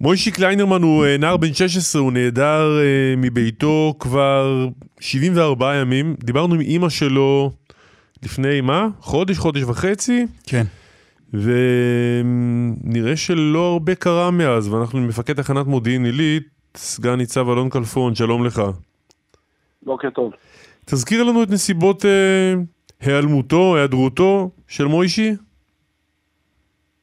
מוישי קליינרמן הוא אה, נער בן 16, הוא נעדר אה, מביתו כבר 74 ימים. דיברנו עם אימא שלו לפני, מה? חודש, חודש וחצי, כן. ונראה שלא הרבה קרה מאז, ואנחנו עם מפקד תחנת מודיעין עילית, סגן ניצב אלון כלפון, שלום לך. בוקר טוב. תזכיר לנו את נסיבות אה, היעלמותו, היעדרותו של מוישי.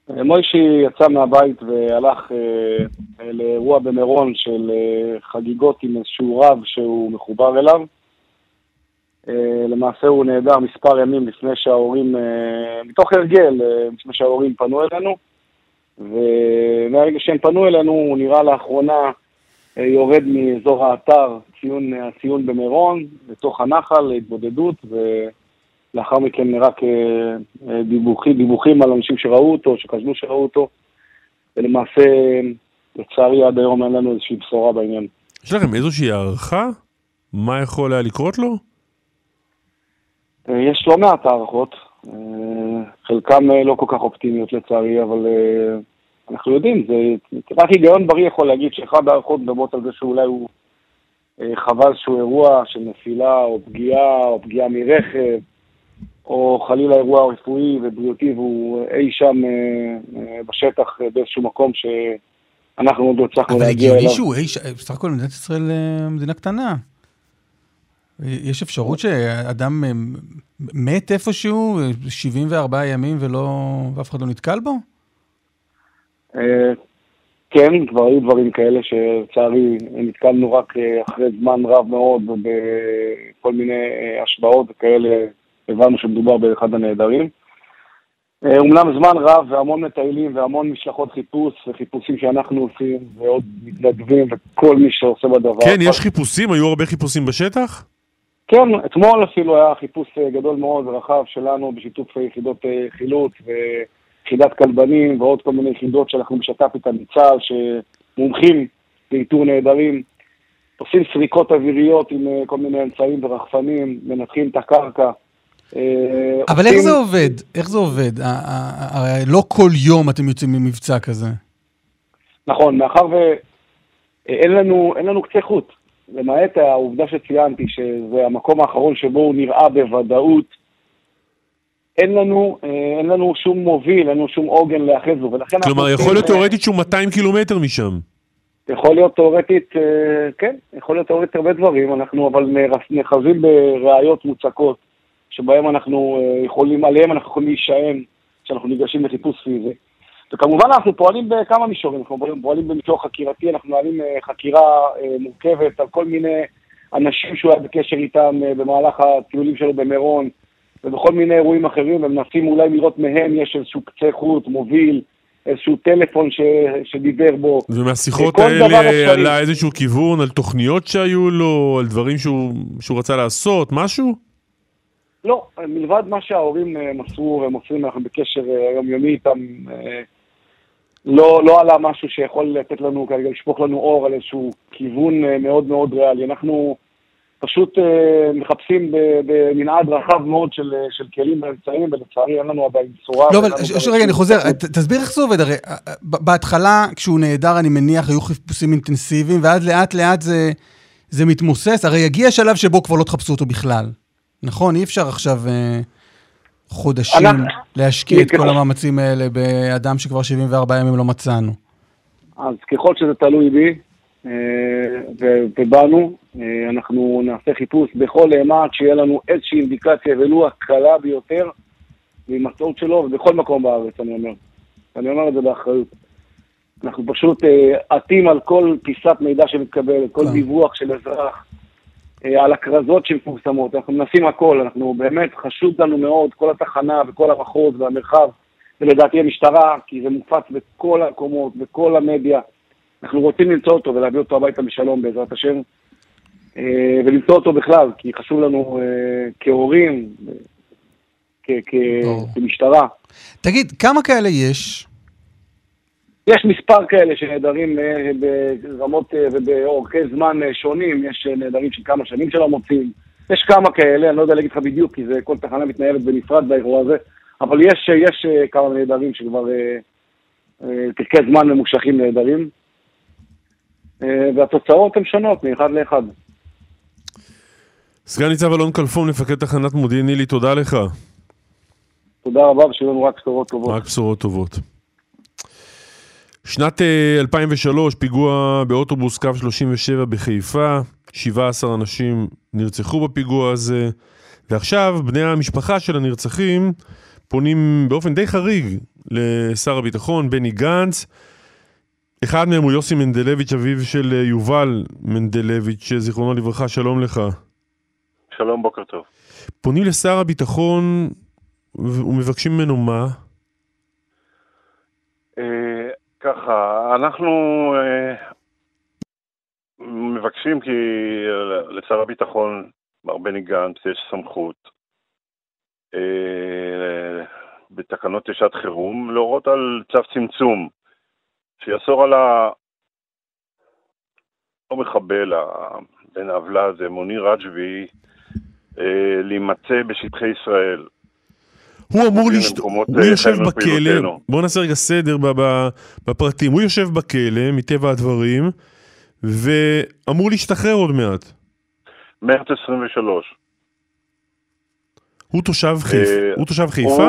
מוישי יצא מהבית והלך אה, לאירוע במירון של אה, חגיגות עם איזשהו רב שהוא מחובר אליו. אה, למעשה הוא נעדר מספר ימים לפני שההורים, אה, מתוך הרגל, אה, לפני שההורים פנו אלינו. ומהרגע שהם פנו אלינו הוא נראה לאחרונה אה, יורד מאזור האתר, ציון, הציון במירון, לתוך הנחל, להתבודדות, ולאחר מכן רק אה, אה, דיווחים, דיווחים על אנשים שראו אותו, שחשבו שראו אותו, ולמעשה, לצערי עד היום אין לנו איזושהי בשורה בעניין. יש לכם איזושהי הערכה? מה יכול היה לקרות לו? אה, יש לא מעט הערכות, אה, אה, לא כל כך אופטימיות לצערי, אבל אה, אנחנו יודעים, זה רק היגיון בריא יכול להגיד שאחד ההערכות מדברות על זה שאולי הוא אה, חווה איזשהו אירוע של נפילה או פגיעה או פגיעה מרכב, או חלילה אירוע רפואי ובריאותי והוא אי שם אה, אה, בשטח אה, באיזשהו מקום שאנחנו עוד לא הצלחנו אבל להגיע הגיוני אליו. שהוא, אי, ש- בסך הכל מדינת ישראל אה, מדינה קטנה. יש אפשרות שאדם אה, מת איפשהו אה, 74 ימים ולא, ואף אחד לא נתקל בו? אה, כן, כבר היו דברים כאלה שלצערי נתקלנו רק אה, אחרי זמן רב מאוד ובכל מיני אה, השוואות וכאלה, הבנו שמדובר באחד הנעדרים. אומנם זמן רב והמון מטיילים והמון משלחות חיפוש וחיפושים שאנחנו עושים ועוד מתנדבים וכל מי שעושה בדבר. כן, יש חיפושים? היו הרבה חיפושים בשטח? כן, אתמול אפילו היה חיפוש גדול מאוד ורחב שלנו בשיתוף יחידות חילוץ ויחידת כלבנים ועוד כל מיני יחידות שאנחנו בשת"פ איתן מצה"ל שמומחים לאיתור נעדרים. עושים סריקות אוויריות עם אה, כל מיני אמצעים ורחפנים, מנתחים את הקרקע. אה, אבל איך זה עובד? איך זה עובד? הרי לא כל יום אתם יוצאים ממבצע כזה. נכון, מאחר ואין לנו, אין לנו קצה חוט, למעט העובדה שציינתי שזה המקום האחרון שבו הוא נראה בוודאות, אין לנו, אה, אין לנו שום מוביל, אין לנו שום עוגן להיאחז בו, ולכן כלומר, יכול להיות תאורטית שהוא 200 קילומטר משם. יכול להיות תאורטית, אה, כן, יכול להיות תאורטית הרבה דברים, אנחנו אבל נאחזים בראיות מוצקות, שבהם אנחנו אה, יכולים, עליהם אנחנו יכולים להישען כשאנחנו ניגשים לחיפוש פיזי. וכמובן אנחנו פועלים בכמה מישורים, אנחנו פועלים- במישור חקירתי, אנחנו מנהלים אה, חקירה מורכבת על כל מיני אנשים שהוא היה בקשר איתם במהלך הטיולים שלו במירון, ובכל מיני אירועים אחרים, ומנסים אולי לראות מהם יש איזשהו קצה חוט, מוביל, איזשהו טלפון ש, שדיבר בו. ומהשיחות האלה. עלה איזשהו כיוון על תוכניות שהיו לו, על דברים שהוא, שהוא רצה לעשות, משהו? לא, מלבד מה שההורים אה, מסרו והם מוסרים, אנחנו בקשר אה, יומיומי איתם, אה, לא, לא עלה משהו שיכול לתת לנו כרגע, לשפוך לנו אור על איזשהו כיוון מאוד מאוד ריאלי. אנחנו פשוט אה, מחפשים במנעד רחב מאוד של, אה, של כלים ואמצעים, ולצערי אין לנו עדיין בשורה. לא, אבל ש- רגע, אני חוזר, ת- תסביר איך זה עובד, הרי אה, בהתחלה, כשהוא נעדר, אני מניח, היו חיפושים אינטנסיביים, ואז לאט לאט זה, זה מתמוסס, הרי יגיע שלב שבו כבר לא תחפשו אותו בכלל. נכון? אי אפשר עכשיו אה, חודשים אנחנו- להשקיע את כל המאמצים האלה באדם שכבר 74 ימים לא מצאנו. אז ככל שזה תלוי בי אה, ו- ובנו, אה, אנחנו נעשה חיפוש בכל אימת שיהיה לנו איזושהי אינדיקציה, ולו הקלה ביותר, מהימצאות שלו, ובכל מקום בארץ, אני אומר. אני אומר את זה באחריות. אנחנו פשוט אה, עטים על כל פיסת מידע שמתקבלת, כל כן. דיווח של אזרח, על הכרזות שמפורסמות. אנחנו מנסים הכל, אנחנו באמת, חשוב לנו מאוד, כל התחנה וכל המחוז והמרחב, ולדעתי המשטרה, כי זה מופץ בכל המקומות, בכל המדיה. אנחנו רוצים למצוא אותו ולהביא אותו הביתה בשלום בעזרת השם, אה, ולמצוא אותו בכלל, כי חשוב לנו אה, כהורים. כמשטרה. תגיד, כמה כאלה יש? יש מספר כאלה שנעדרים אה, ברמות ובאורכי זמן שונים, יש נעדרים של כמה שנים שלא מוצאים, יש כמה כאלה, אני לא יודע להגיד לך בדיוק, כי זה כל תחנה מתנהלת בנפרד באירוע הזה, אבל יש, יש כמה נעדרים שכבר פרקי זמן ממושכים נעדרים, אה, והתוצאות הן שונות מאחד לאחד. סגן ניצב אלון כלפון, מפקד תחנת מודיעין עילית, תודה לך. תודה רבה, ושיהיו לנו רק בשורות טובות. רק בשורות טובות. שנת אה, 2003, פיגוע באוטובוס קו 37 בחיפה, 17 אנשים נרצחו בפיגוע הזה, ועכשיו בני המשפחה של הנרצחים פונים באופן די חריג לשר הביטחון בני גנץ. אחד מהם הוא יוסי מנדלביץ', אביו של אה, יובל מנדלביץ', זיכרונו לברכה, שלום לך. שלום, בוקר טוב. פונים לשר הביטחון ומבקשים ממנו מה? אה, ככה, אנחנו אה, מבקשים כי לשר הביטחון, מר בני גנץ, יש סמכות אה, בתקנות לשעת חירום להורות על צו צמצום שיאסור על ה... לא מחבל, בן העוולה הזה, מוניר רג'בי, אה, להימצא בשטחי ישראל. הוא אמור עוברים לשת... למקומות, הוא אה, יושב בכלא, מפעילותינו. בוא נעשה רגע סדר בפרטים, הוא יושב בכלא, מטבע הדברים, ואמור להשתחרר עוד מעט. מרץ 23. הוא תושב חיפה? אה, הוא תושב חיפה?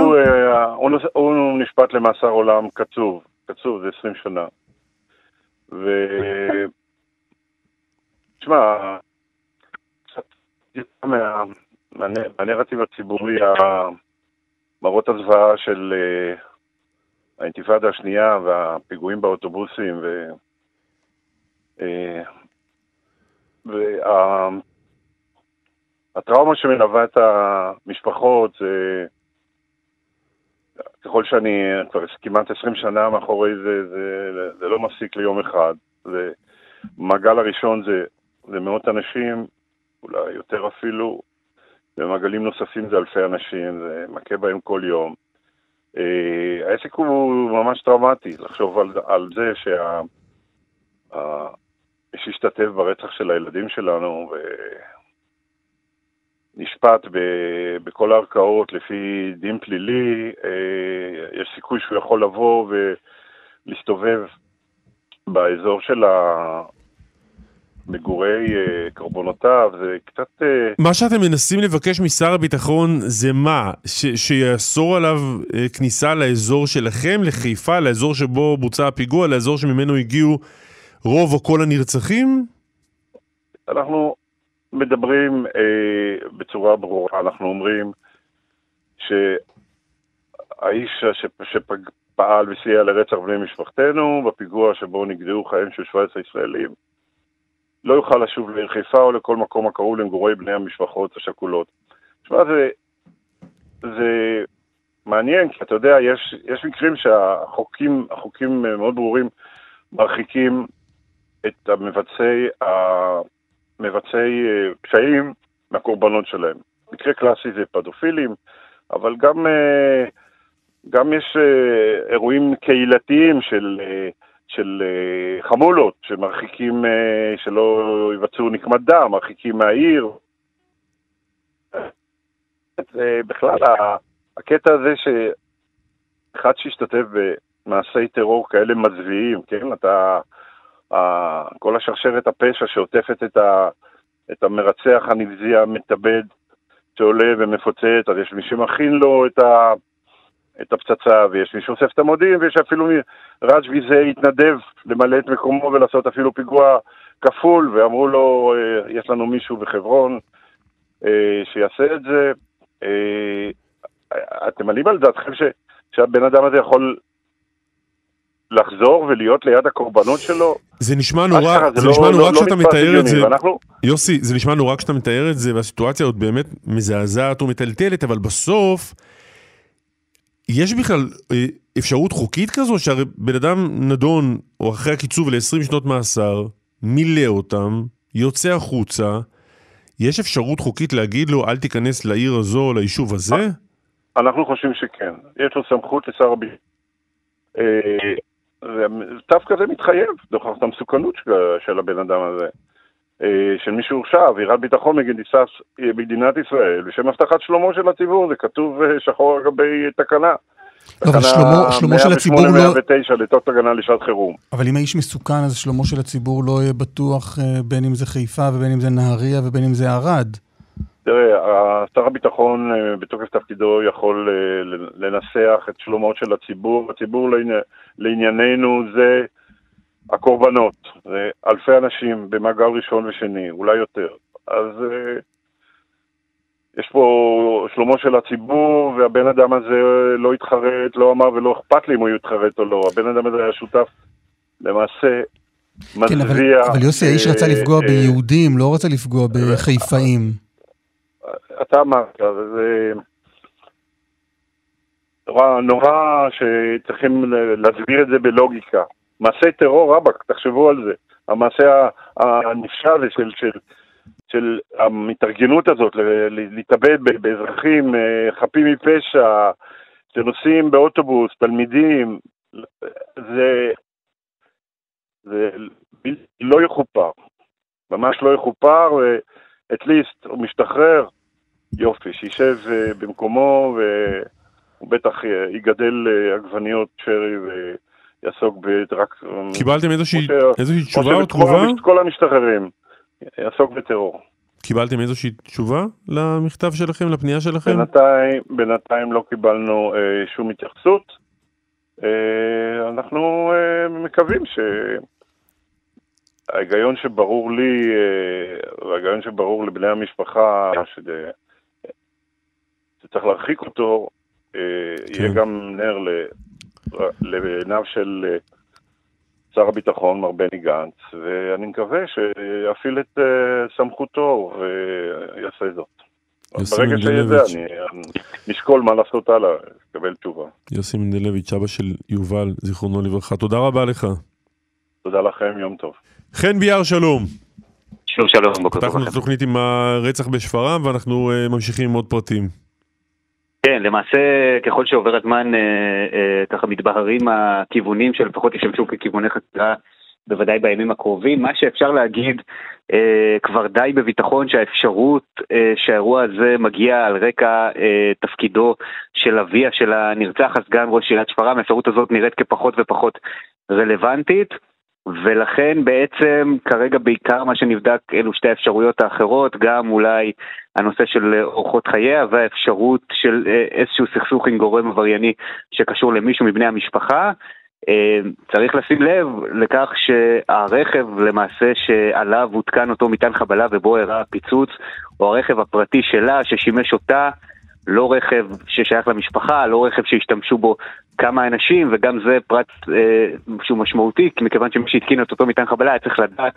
הוא נשפט למאסר עולם קצוב, קצוב זה 20 שנה. ו... תשמע, קצת מה- הציבורי, מראות הזוועה של אה, האינתיפאדה השנייה והפיגועים באוטובוסים ו... אה, וה... הטראומה שמלווה את המשפחות זה... ככל שאני כבר כמעט 20 שנה מאחורי זה, זה, זה לא מפסיק ליום אחד. זה, במעגל הראשון זה, זה מאות אנשים, אולי יותר אפילו, במעגלים נוספים זה אלפי אנשים, זה מכה בהם כל יום. אה, העסק הוא ממש טראומטי, לחשוב על, על זה שה... שהשתתף ברצח של הילדים שלנו, ו... נשפט ב- בכל הערכאות לפי דין פלילי, אה, יש סיכוי שהוא יכול לבוא ולהסתובב באזור של מגורי אה, קורבנותיו, זה קצת... אה, מה שאתם מנסים לבקש משר הביטחון זה מה? ש- שיאסור עליו אה, כניסה לאזור שלכם, לחיפה, לאזור שבו בוצע הפיגוע, לאזור שממנו הגיעו רוב או כל הנרצחים? אנחנו מדברים אה, בצורה ברורה, אנחנו אומרים שהאיש שפ- שפעל וסייע לרצח בני משפחתנו, בפיגוע שבו נגדעו חייהם של 17 ישראלים, לא יוכל לשוב לעיר חיפה או לכל מקום הקרוב למגורי בני המשפחות השכולות. תשמע, זה, זה מעניין, כי אתה יודע, יש, יש מקרים שהחוקים החוקים מאוד ברורים מרחיקים את המבצעי, המבצעי אה, פשעים מהקורבנות שלהם. מקרה קלאסי זה פדופילים, אבל גם, אה, גם יש אה, אירועים קהילתיים של, של חמולות שמרחיקים, שלא יבצעו נקמת דם, מרחיקים מהעיר. בכלל, הקטע הזה שאחד שהשתתף במעשי טרור כאלה מזוויעים, כן? אתה... כל השרשרת הפשע שעוטפת את, ה, את המרצח הנבזי המתאבד שעולה ומפוצץ, אז יש מי שמכין לו את, ה, את הפצצה, ויש מי שאוסף את המודיעין, ויש אפילו מי, ראג' ויזה התנדב למלא את מקומו ולעשות אפילו פיגוע כפול, ואמרו לו, אה, יש לנו מישהו בחברון אה, שיעשה את זה. אה, אתם מעלים על דעתכם ש, שהבן אדם הזה יכול לחזור ולהיות ליד הקורבנות שלו? זה נשמע נורא, זה זה לא- נשמע לא- נורא לא כשאתה נתפס מתאר את זה. ואנחנו- יוסי, זה נשמע נורא כשאתה מתאר את זה, והסיטואציה עוד באמת מזעזעת ומטלטלת, אבל בסוף, יש בכלל אה, אפשרות חוקית כזו, שהרי בן אדם נדון, או אחרי הקיצוב ל-20 שנות מאסר, מילא אותם, יוצא החוצה, יש אפשרות חוקית להגיד לו, אל תיכנס לעיר הזו, ליישוב הזה? אנחנו חושבים שכן. יש לו סמכות לשר הביטחון. אה, דווקא זה מתחייב, נוכח את המסוכנות של- של הבן אדם הזה. אה, של מי שהורשע, עבירת ביטחון מדינת מדינת ישראל, בשם הבטחת שלומו של הציבור, זה כתוב אה, שחור על גבי תקנה. לא, אבל שלומו- שלומו של הציבור לא- 108-109 לתוך הגנה לשעת חירום. אבל אם האיש מסוכן, אז שלומו של הציבור לא יהיה בטוח אה, בין אם זה חיפה ובין אם זה נהריה ובין אם זה ערד. תראה, שר הביטחון אה, בתוקף תפקידו יכול אה, לנסח את שלומו של הציבור. הציבור לעני- לענייננו זה הקורבנות. זה אלפי אנשים במעגל ראשון ושני, אולי יותר. אז אה, יש פה שלומו של הציבור, והבן אדם הזה לא התחרט, לא אמר ולא אכפת לי אם הוא יתחרט או לא. הבן אדם הזה היה שותף למעשה כן, אבל, מזוויע. אבל יוסי, האיש רצה לפגוע ביהודים, לא רצה לפגוע בחיפאים. אתה אמרת, זה נורא, נורא שצריכים להסביר את זה בלוגיקה. מעשי טרור רבאק, תחשבו על זה. המעשה הנפשע הזה של, של, של המתארגנות הזאת, להתאבד באזרחים אה, חפים מפשע, שנוסעים באוטובוס, תלמידים, זה, זה לא יכופר. ממש לא יכופר, ו-at least הוא משתחרר, יופי, שישב אה, במקומו והוא בטח אה, יגדל אה, עגבניות שרי ויעסוק רק... קיבלתם איזושהי ש- איזושהי תשובה או תגובה? כל המשתחררים, יעסוק בטרור. קיבלתם איזושהי תשובה למכתב שלכם, לפנייה שלכם? בינתיים, בינתיים לא קיבלנו אה, שום התייחסות. אה, אנחנו אה, מקווים ש... ההיגיון שברור לי, אה, וההיגיון שברור לבני המשפחה, שזה שצריך להרחיק אותו, אה, כן. יהיה גם נר לעיניו של אה, שר הביטחון, מר בני גנץ, ואני מקווה שיפעיל את סמכותו ויעשה זאת. ברגע מנדלביץ'. אני נשקול מה לעשות הלאה, לקבל תשובה. יוסי מנדלביץ', אבא של יובל, זיכרונו לברכה. תודה רבה לך. תודה לכם, יום טוב. חן ביאר, שלום. שלום שלום, בוקר טוב פתחנו את לכם. התוכנית עם הרצח בשפרעם, ואנחנו אה, ממשיכים עם עוד פרטים. כן, למעשה ככל שעובר הזמן אה, אה, ככה מתבהרים הכיוונים שלפחות ישמשו ככיווני חקירה בוודאי בימים הקרובים. מה שאפשר להגיד אה, כבר די בביטחון שהאפשרות אה, שהאירוע הזה מגיע על רקע אה, תפקידו של אביה של הנרצח, הסגן ראש עיריית שפרעם, האפשרות הזאת נראית כפחות ופחות רלוונטית. ולכן בעצם כרגע בעיקר מה שנבדק אלו שתי האפשרויות האחרות, גם אולי הנושא של אורחות חייה והאפשרות של אה, איזשהו סכסוך עם גורם עברייני שקשור למישהו מבני המשפחה. אה, צריך לשים לב לכך שהרכב למעשה שעליו הותקן אותו מטען חבלה ובו אירע הפיצוץ, הוא הרכב הפרטי שלה ששימש אותה, לא רכב ששייך למשפחה, לא רכב שהשתמשו בו כמה אנשים, וגם זה פרט אה, שהוא משמעותי, כי מכיוון שמי שהתקין את אותו מטען חבלה היה צריך לדעת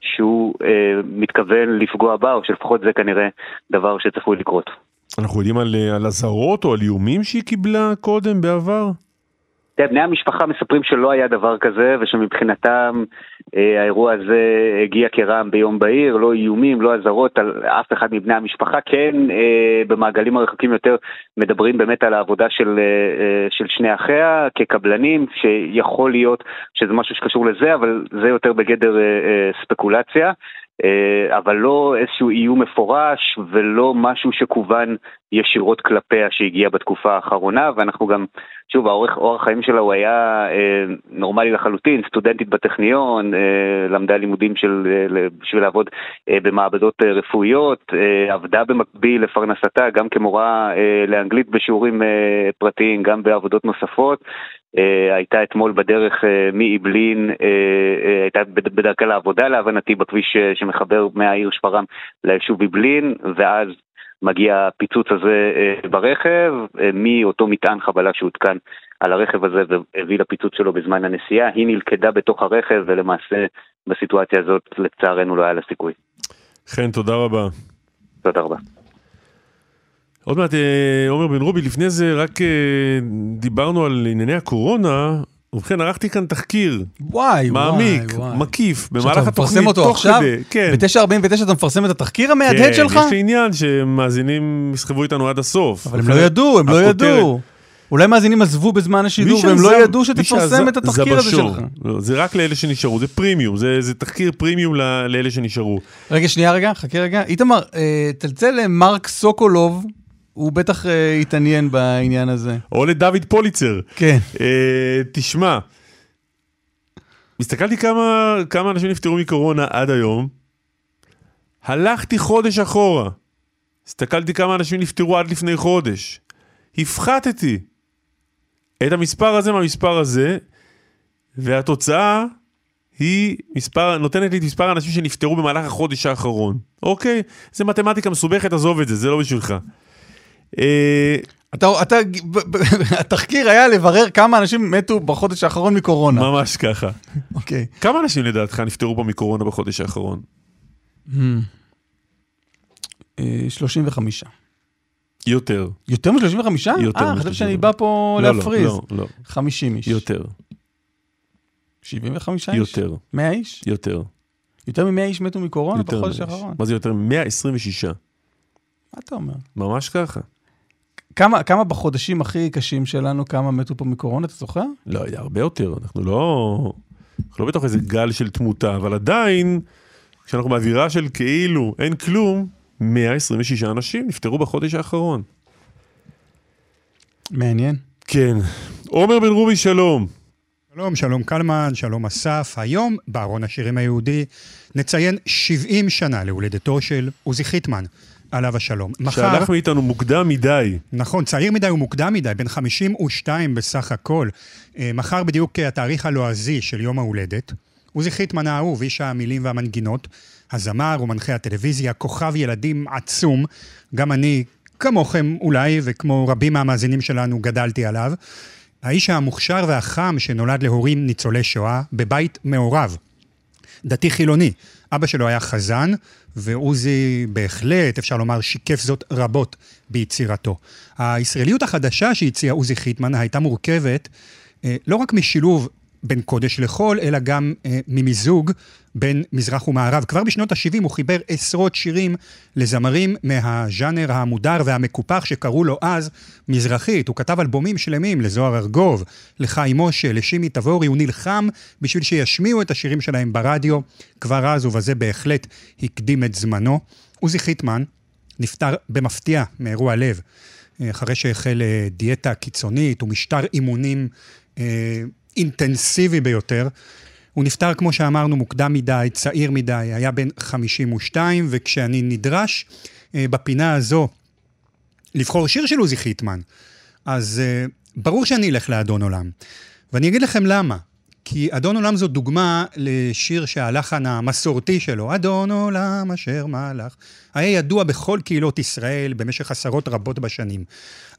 שהוא אה, מתכוון לפגוע בה, או שלפחות זה כנראה דבר שצפוי לקרות. אנחנו יודעים על, אה, על אזהרות או על איומים שהיא קיבלה קודם, בעבר? תראה, בני המשפחה מספרים שלא היה דבר כזה, ושמבחינתם אה, האירוע הזה הגיע כרעם ביום בהיר, לא איומים, לא אזהרות על אף אחד מבני המשפחה. כן, אה, במעגלים הרחוקים יותר מדברים באמת על העבודה של, אה, אה, של שני אחיה כקבלנים, שיכול להיות שזה משהו שקשור לזה, אבל זה יותר בגדר אה, אה, ספקולציה. אה, אבל לא איזשהו איום מפורש ולא משהו שכוון ישירות כלפיה שהגיע בתקופה האחרונה, ואנחנו גם, שוב, האורך, אורח החיים שלה הוא היה אה, נורמלי לחלוטין, סטודנטית בטכניון, אה, למדה לימודים של, אה, בשביל לעבוד אה, במעבדות אה, רפואיות, אה, עבדה במקביל לפרנסתה גם כמורה אה, לאנגלית בשיעורים אה, פרטיים, גם בעבודות נוספות. Uh, הייתה אתמול בדרך uh, מאעבלין, uh, uh, הייתה בדרכה לעבודה להבנתי בכביש uh, שמחבר מהעיר שפרעם ליישוב עעבלין, ואז מגיע הפיצוץ הזה uh, ברכב, uh, מאותו מטען חבלה שהותקן על הרכב הזה והביא לפיצוץ שלו בזמן הנסיעה, היא נלכדה בתוך הרכב ולמעשה בסיטואציה הזאת לצערנו לא היה לה סיכוי. חן, תודה רבה. תודה רבה. עוד מעט, אה, עומר בן רובי, לפני זה רק אה, דיברנו על ענייני הקורונה. ובכן, ערכתי כאן תחקיר. וואי, מעמיק, וואי, וואי. מקיף, במהלך שאתה התוכנית, מפרסם אותו תוך עכשיו? כדי, כן. ב-9.49 אתה מפרסם את התחקיר המהדהד כן, שלך? יש לי עניין שמאזינים יסחבו איתנו עד הסוף. אבל הם לא ידעו, הם לא ידעו. אולי מאזינים עזבו בזמן השידור והם לא ידעו שתפרסם את התחקיר הזה. שלך. לא, זה רק לאלה שנשארו, זה פרימיום, זה, זה תחקיר פרימיום לאלה שנשארו. רגע, שנייה רגע, חכה רגע. איתמר, אה, צלצל למרק סוקולוב, הוא בטח אה, התעניין בעניין הזה. או לדוד פוליצר. כן. אה, תשמע, הסתכלתי כמה, כמה אנשים נפטרו מקורונה עד היום, הלכתי חודש אחורה, הסתכלתי כמה אנשים נפטרו עד לפני חודש, הפחתתי את המספר הזה מהמספר הזה, והתוצאה היא מספר, נותנת לי את מספר האנשים שנפטרו במהלך החודש האחרון. אוקיי? זה מתמטיקה מסובכת, עזוב את זה, זה לא בשבילך. אה, אתה, אתה, התחקיר היה לברר כמה אנשים מתו בחודש האחרון מקורונה. ממש ככה. אוקיי. כמה אנשים לדעתך נפטרו פה מקורונה בחודש האחרון? Hmm. אה, 35. יותר. יותר מ-35? יותר אה, מ- חשבתי שאני בא פה לא, לא, להפריז. לא, לא. 50 איש. יותר. 75 איש? יותר. 100 איש? יותר. יותר מ-100 איש מתו מקורונה בחודש האחרון. מה זה יותר? 126. מה אתה אומר? ממש ככה. כמה, כמה בחודשים הכי קשים שלנו, כמה מתו פה מקורונה, אתה זוכר? לא יודע, הרבה יותר. אנחנו לא... אנחנו לא בתוך איזה גל של תמותה, אבל עדיין, כשאנחנו באווירה של כאילו אין כלום, 126 אנשים נפטרו בחודש האחרון. מעניין. כן. עומר בן רובי, שלום. שלום, שלום קלמן, שלום אסף. היום, בארון השירים היהודי, נציין 70 שנה להולדתו של עוזי חיטמן, עליו השלום. שהלך מאיתנו מוקדם מדי. נכון, צעיר מדי ומוקדם מדי, בן 52 בסך הכל. אה, מחר בדיוק התאריך הלועזי של יום ההולדת. עוזי חיטמן האהוב, איש המילים והמנגינות, הזמר ומנחה הטלוויזיה, כוכב ילדים עצום. גם אני, כמוכם אולי, וכמו רבים מהמאזינים שלנו, גדלתי עליו. האיש המוכשר והחם שנולד להורים ניצולי שואה בבית מעורב. דתי חילוני. אבא שלו היה חזן, ועוזי בהחלט, אפשר לומר, שיקף זאת רבות ביצירתו. הישראליות החדשה שהציע עוזי חיטמן הייתה מורכבת אה, לא רק משילוב בין קודש לחול, אלא גם אה, ממיזוג בין מזרח ומערב. כבר בשנות ה-70 הוא חיבר עשרות שירים לזמרים מהז'אנר המודר והמקופח שקראו לו אז מזרחית. הוא כתב אלבומים שלמים לזוהר ארגוב, לחיים משה, לשימי תבורי, הוא נלחם בשביל שישמיעו את השירים שלהם ברדיו. כבר אז, ובזה בהחלט הקדים את זמנו. עוזי חיטמן נפטר במפתיע מאירוע לב, אה, אחרי שהחל אה, דיאטה קיצונית ומשטר אימונים אה, אינטנסיבי ביותר. הוא נפטר, כמו שאמרנו, מוקדם מדי, צעיר מדי, היה בן 52, וכשאני נדרש אה, בפינה הזו לבחור שיר של עוזי חיטמן, אז אה, ברור שאני אלך לאדון עולם. ואני אגיד לכם למה. כי אדון עולם זו דוגמה לשיר שהלחן המסורתי שלו, אדון עולם אשר מלך, היה ידוע בכל קהילות ישראל במשך עשרות רבות בשנים.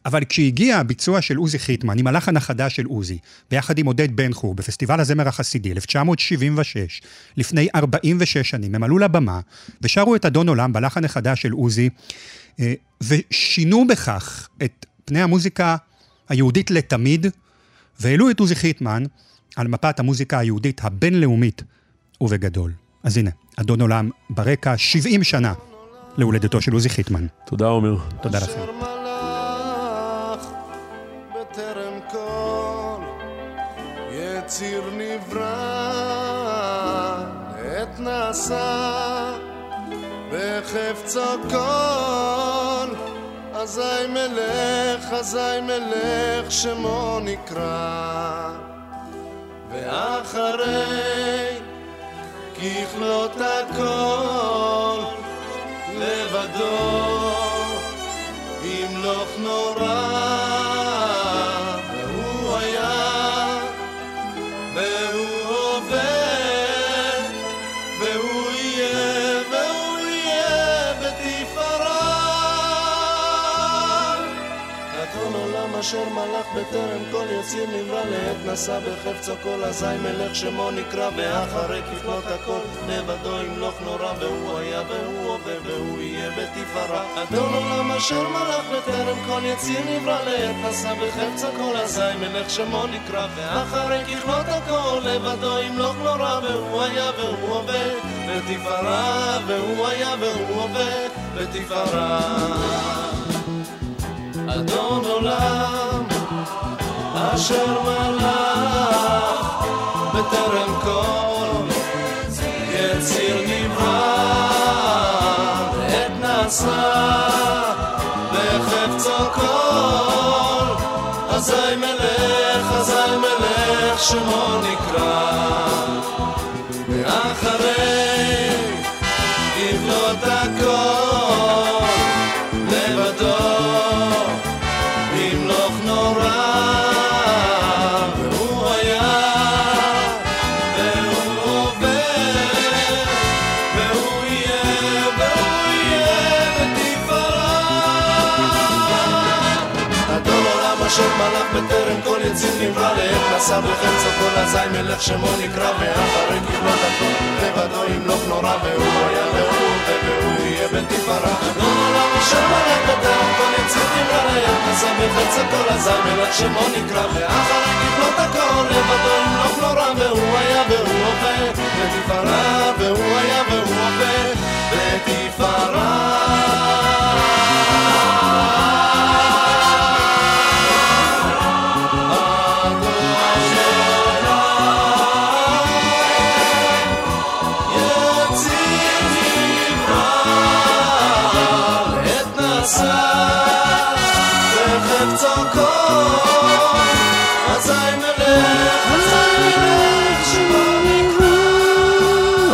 אבל כשהגיע הביצוע של עוזי חיטמן עם הלחן החדש של עוזי, ביחד עם עודד בן חור בפסטיבל הזמר החסידי, 1976, לפני 46 שנים, הם עלו לבמה ושרו את אדון עולם בלחן החדש של עוזי, אה, ושינו בכך את פני המוזיקה היהודית לתמיד, והעלו את עוזי חיטמן על מפת המוזיקה היהודית הבינלאומית ובגדול. אז הנה, אדון עולם ברקע 70 שנה להולדתו של עוזי חיטמן. תודה עומר. תודה לכם. עת נעשה בחפצו כל, אזי מלך, אזי מלך שמו נקרא, ואחרי ככלות הכל לבדו ימלוך נורא אשר מלך בטרם כל יציר נברא לעת נשא בחפצו כל אזי מלך שמו נקרא ואחרי ככלות הכל לבדו ימלוך נורא והוא היה והוא הווה והוא יהיה בתפארה. אדון עולם אשר מלך בטרם כל יציר נברא לעת נשא בחפצו כל אזי מלך שמו נקרא ואחרי ככלות הכל לבדו ימלוך נורא והוא היה והוא הווה בתפארה והוא היה והוא הווה בתפארה אדון עולם אשר מלך בטרם כל יציר נברא עת נעשה בחפצו כל אזי מלך אזי מלך שמו נקרא. ואחרי כבלות יציר נברא לעת נשא בחפצו כל אזי מלך שמו נקרא ואחרי כבלות הכל לבדו ימלוך נורא והוא היה והוא והוא יהיה בתפארה אדון עולם אשר מלך בטרם כל יציר נברא לעת נשא בחפצו כל אזי מלך שמו נקרא ואחרי כבלות הכל לבדו ימלוך נורא והוא היה והוא הווה. בתפארה והוא היה והוא הווה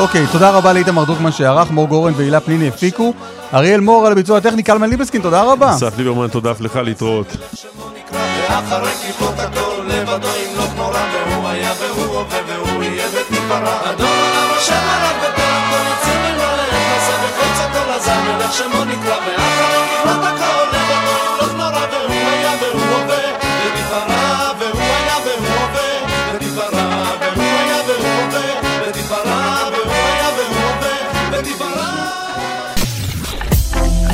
אוקיי, תודה רבה לאיתמר דרוקמן שערך, מור גורן והילה פניני הפיקו. אריאל מור על הביצוע הטכני, קלמן ליבסקין, תודה רבה. אסף ליברמן, תודה אף לך להתראות. ואחרי כיפות הכל לבדו ימלוך נורא והוא היה והוא הווה והוא יהיה בתפארה אדון עולם אשר מלך בטרם כל יציר נברא לעת נשא בחפץ הכל אז המלך שמו נקרא ואחרי כיפות הכל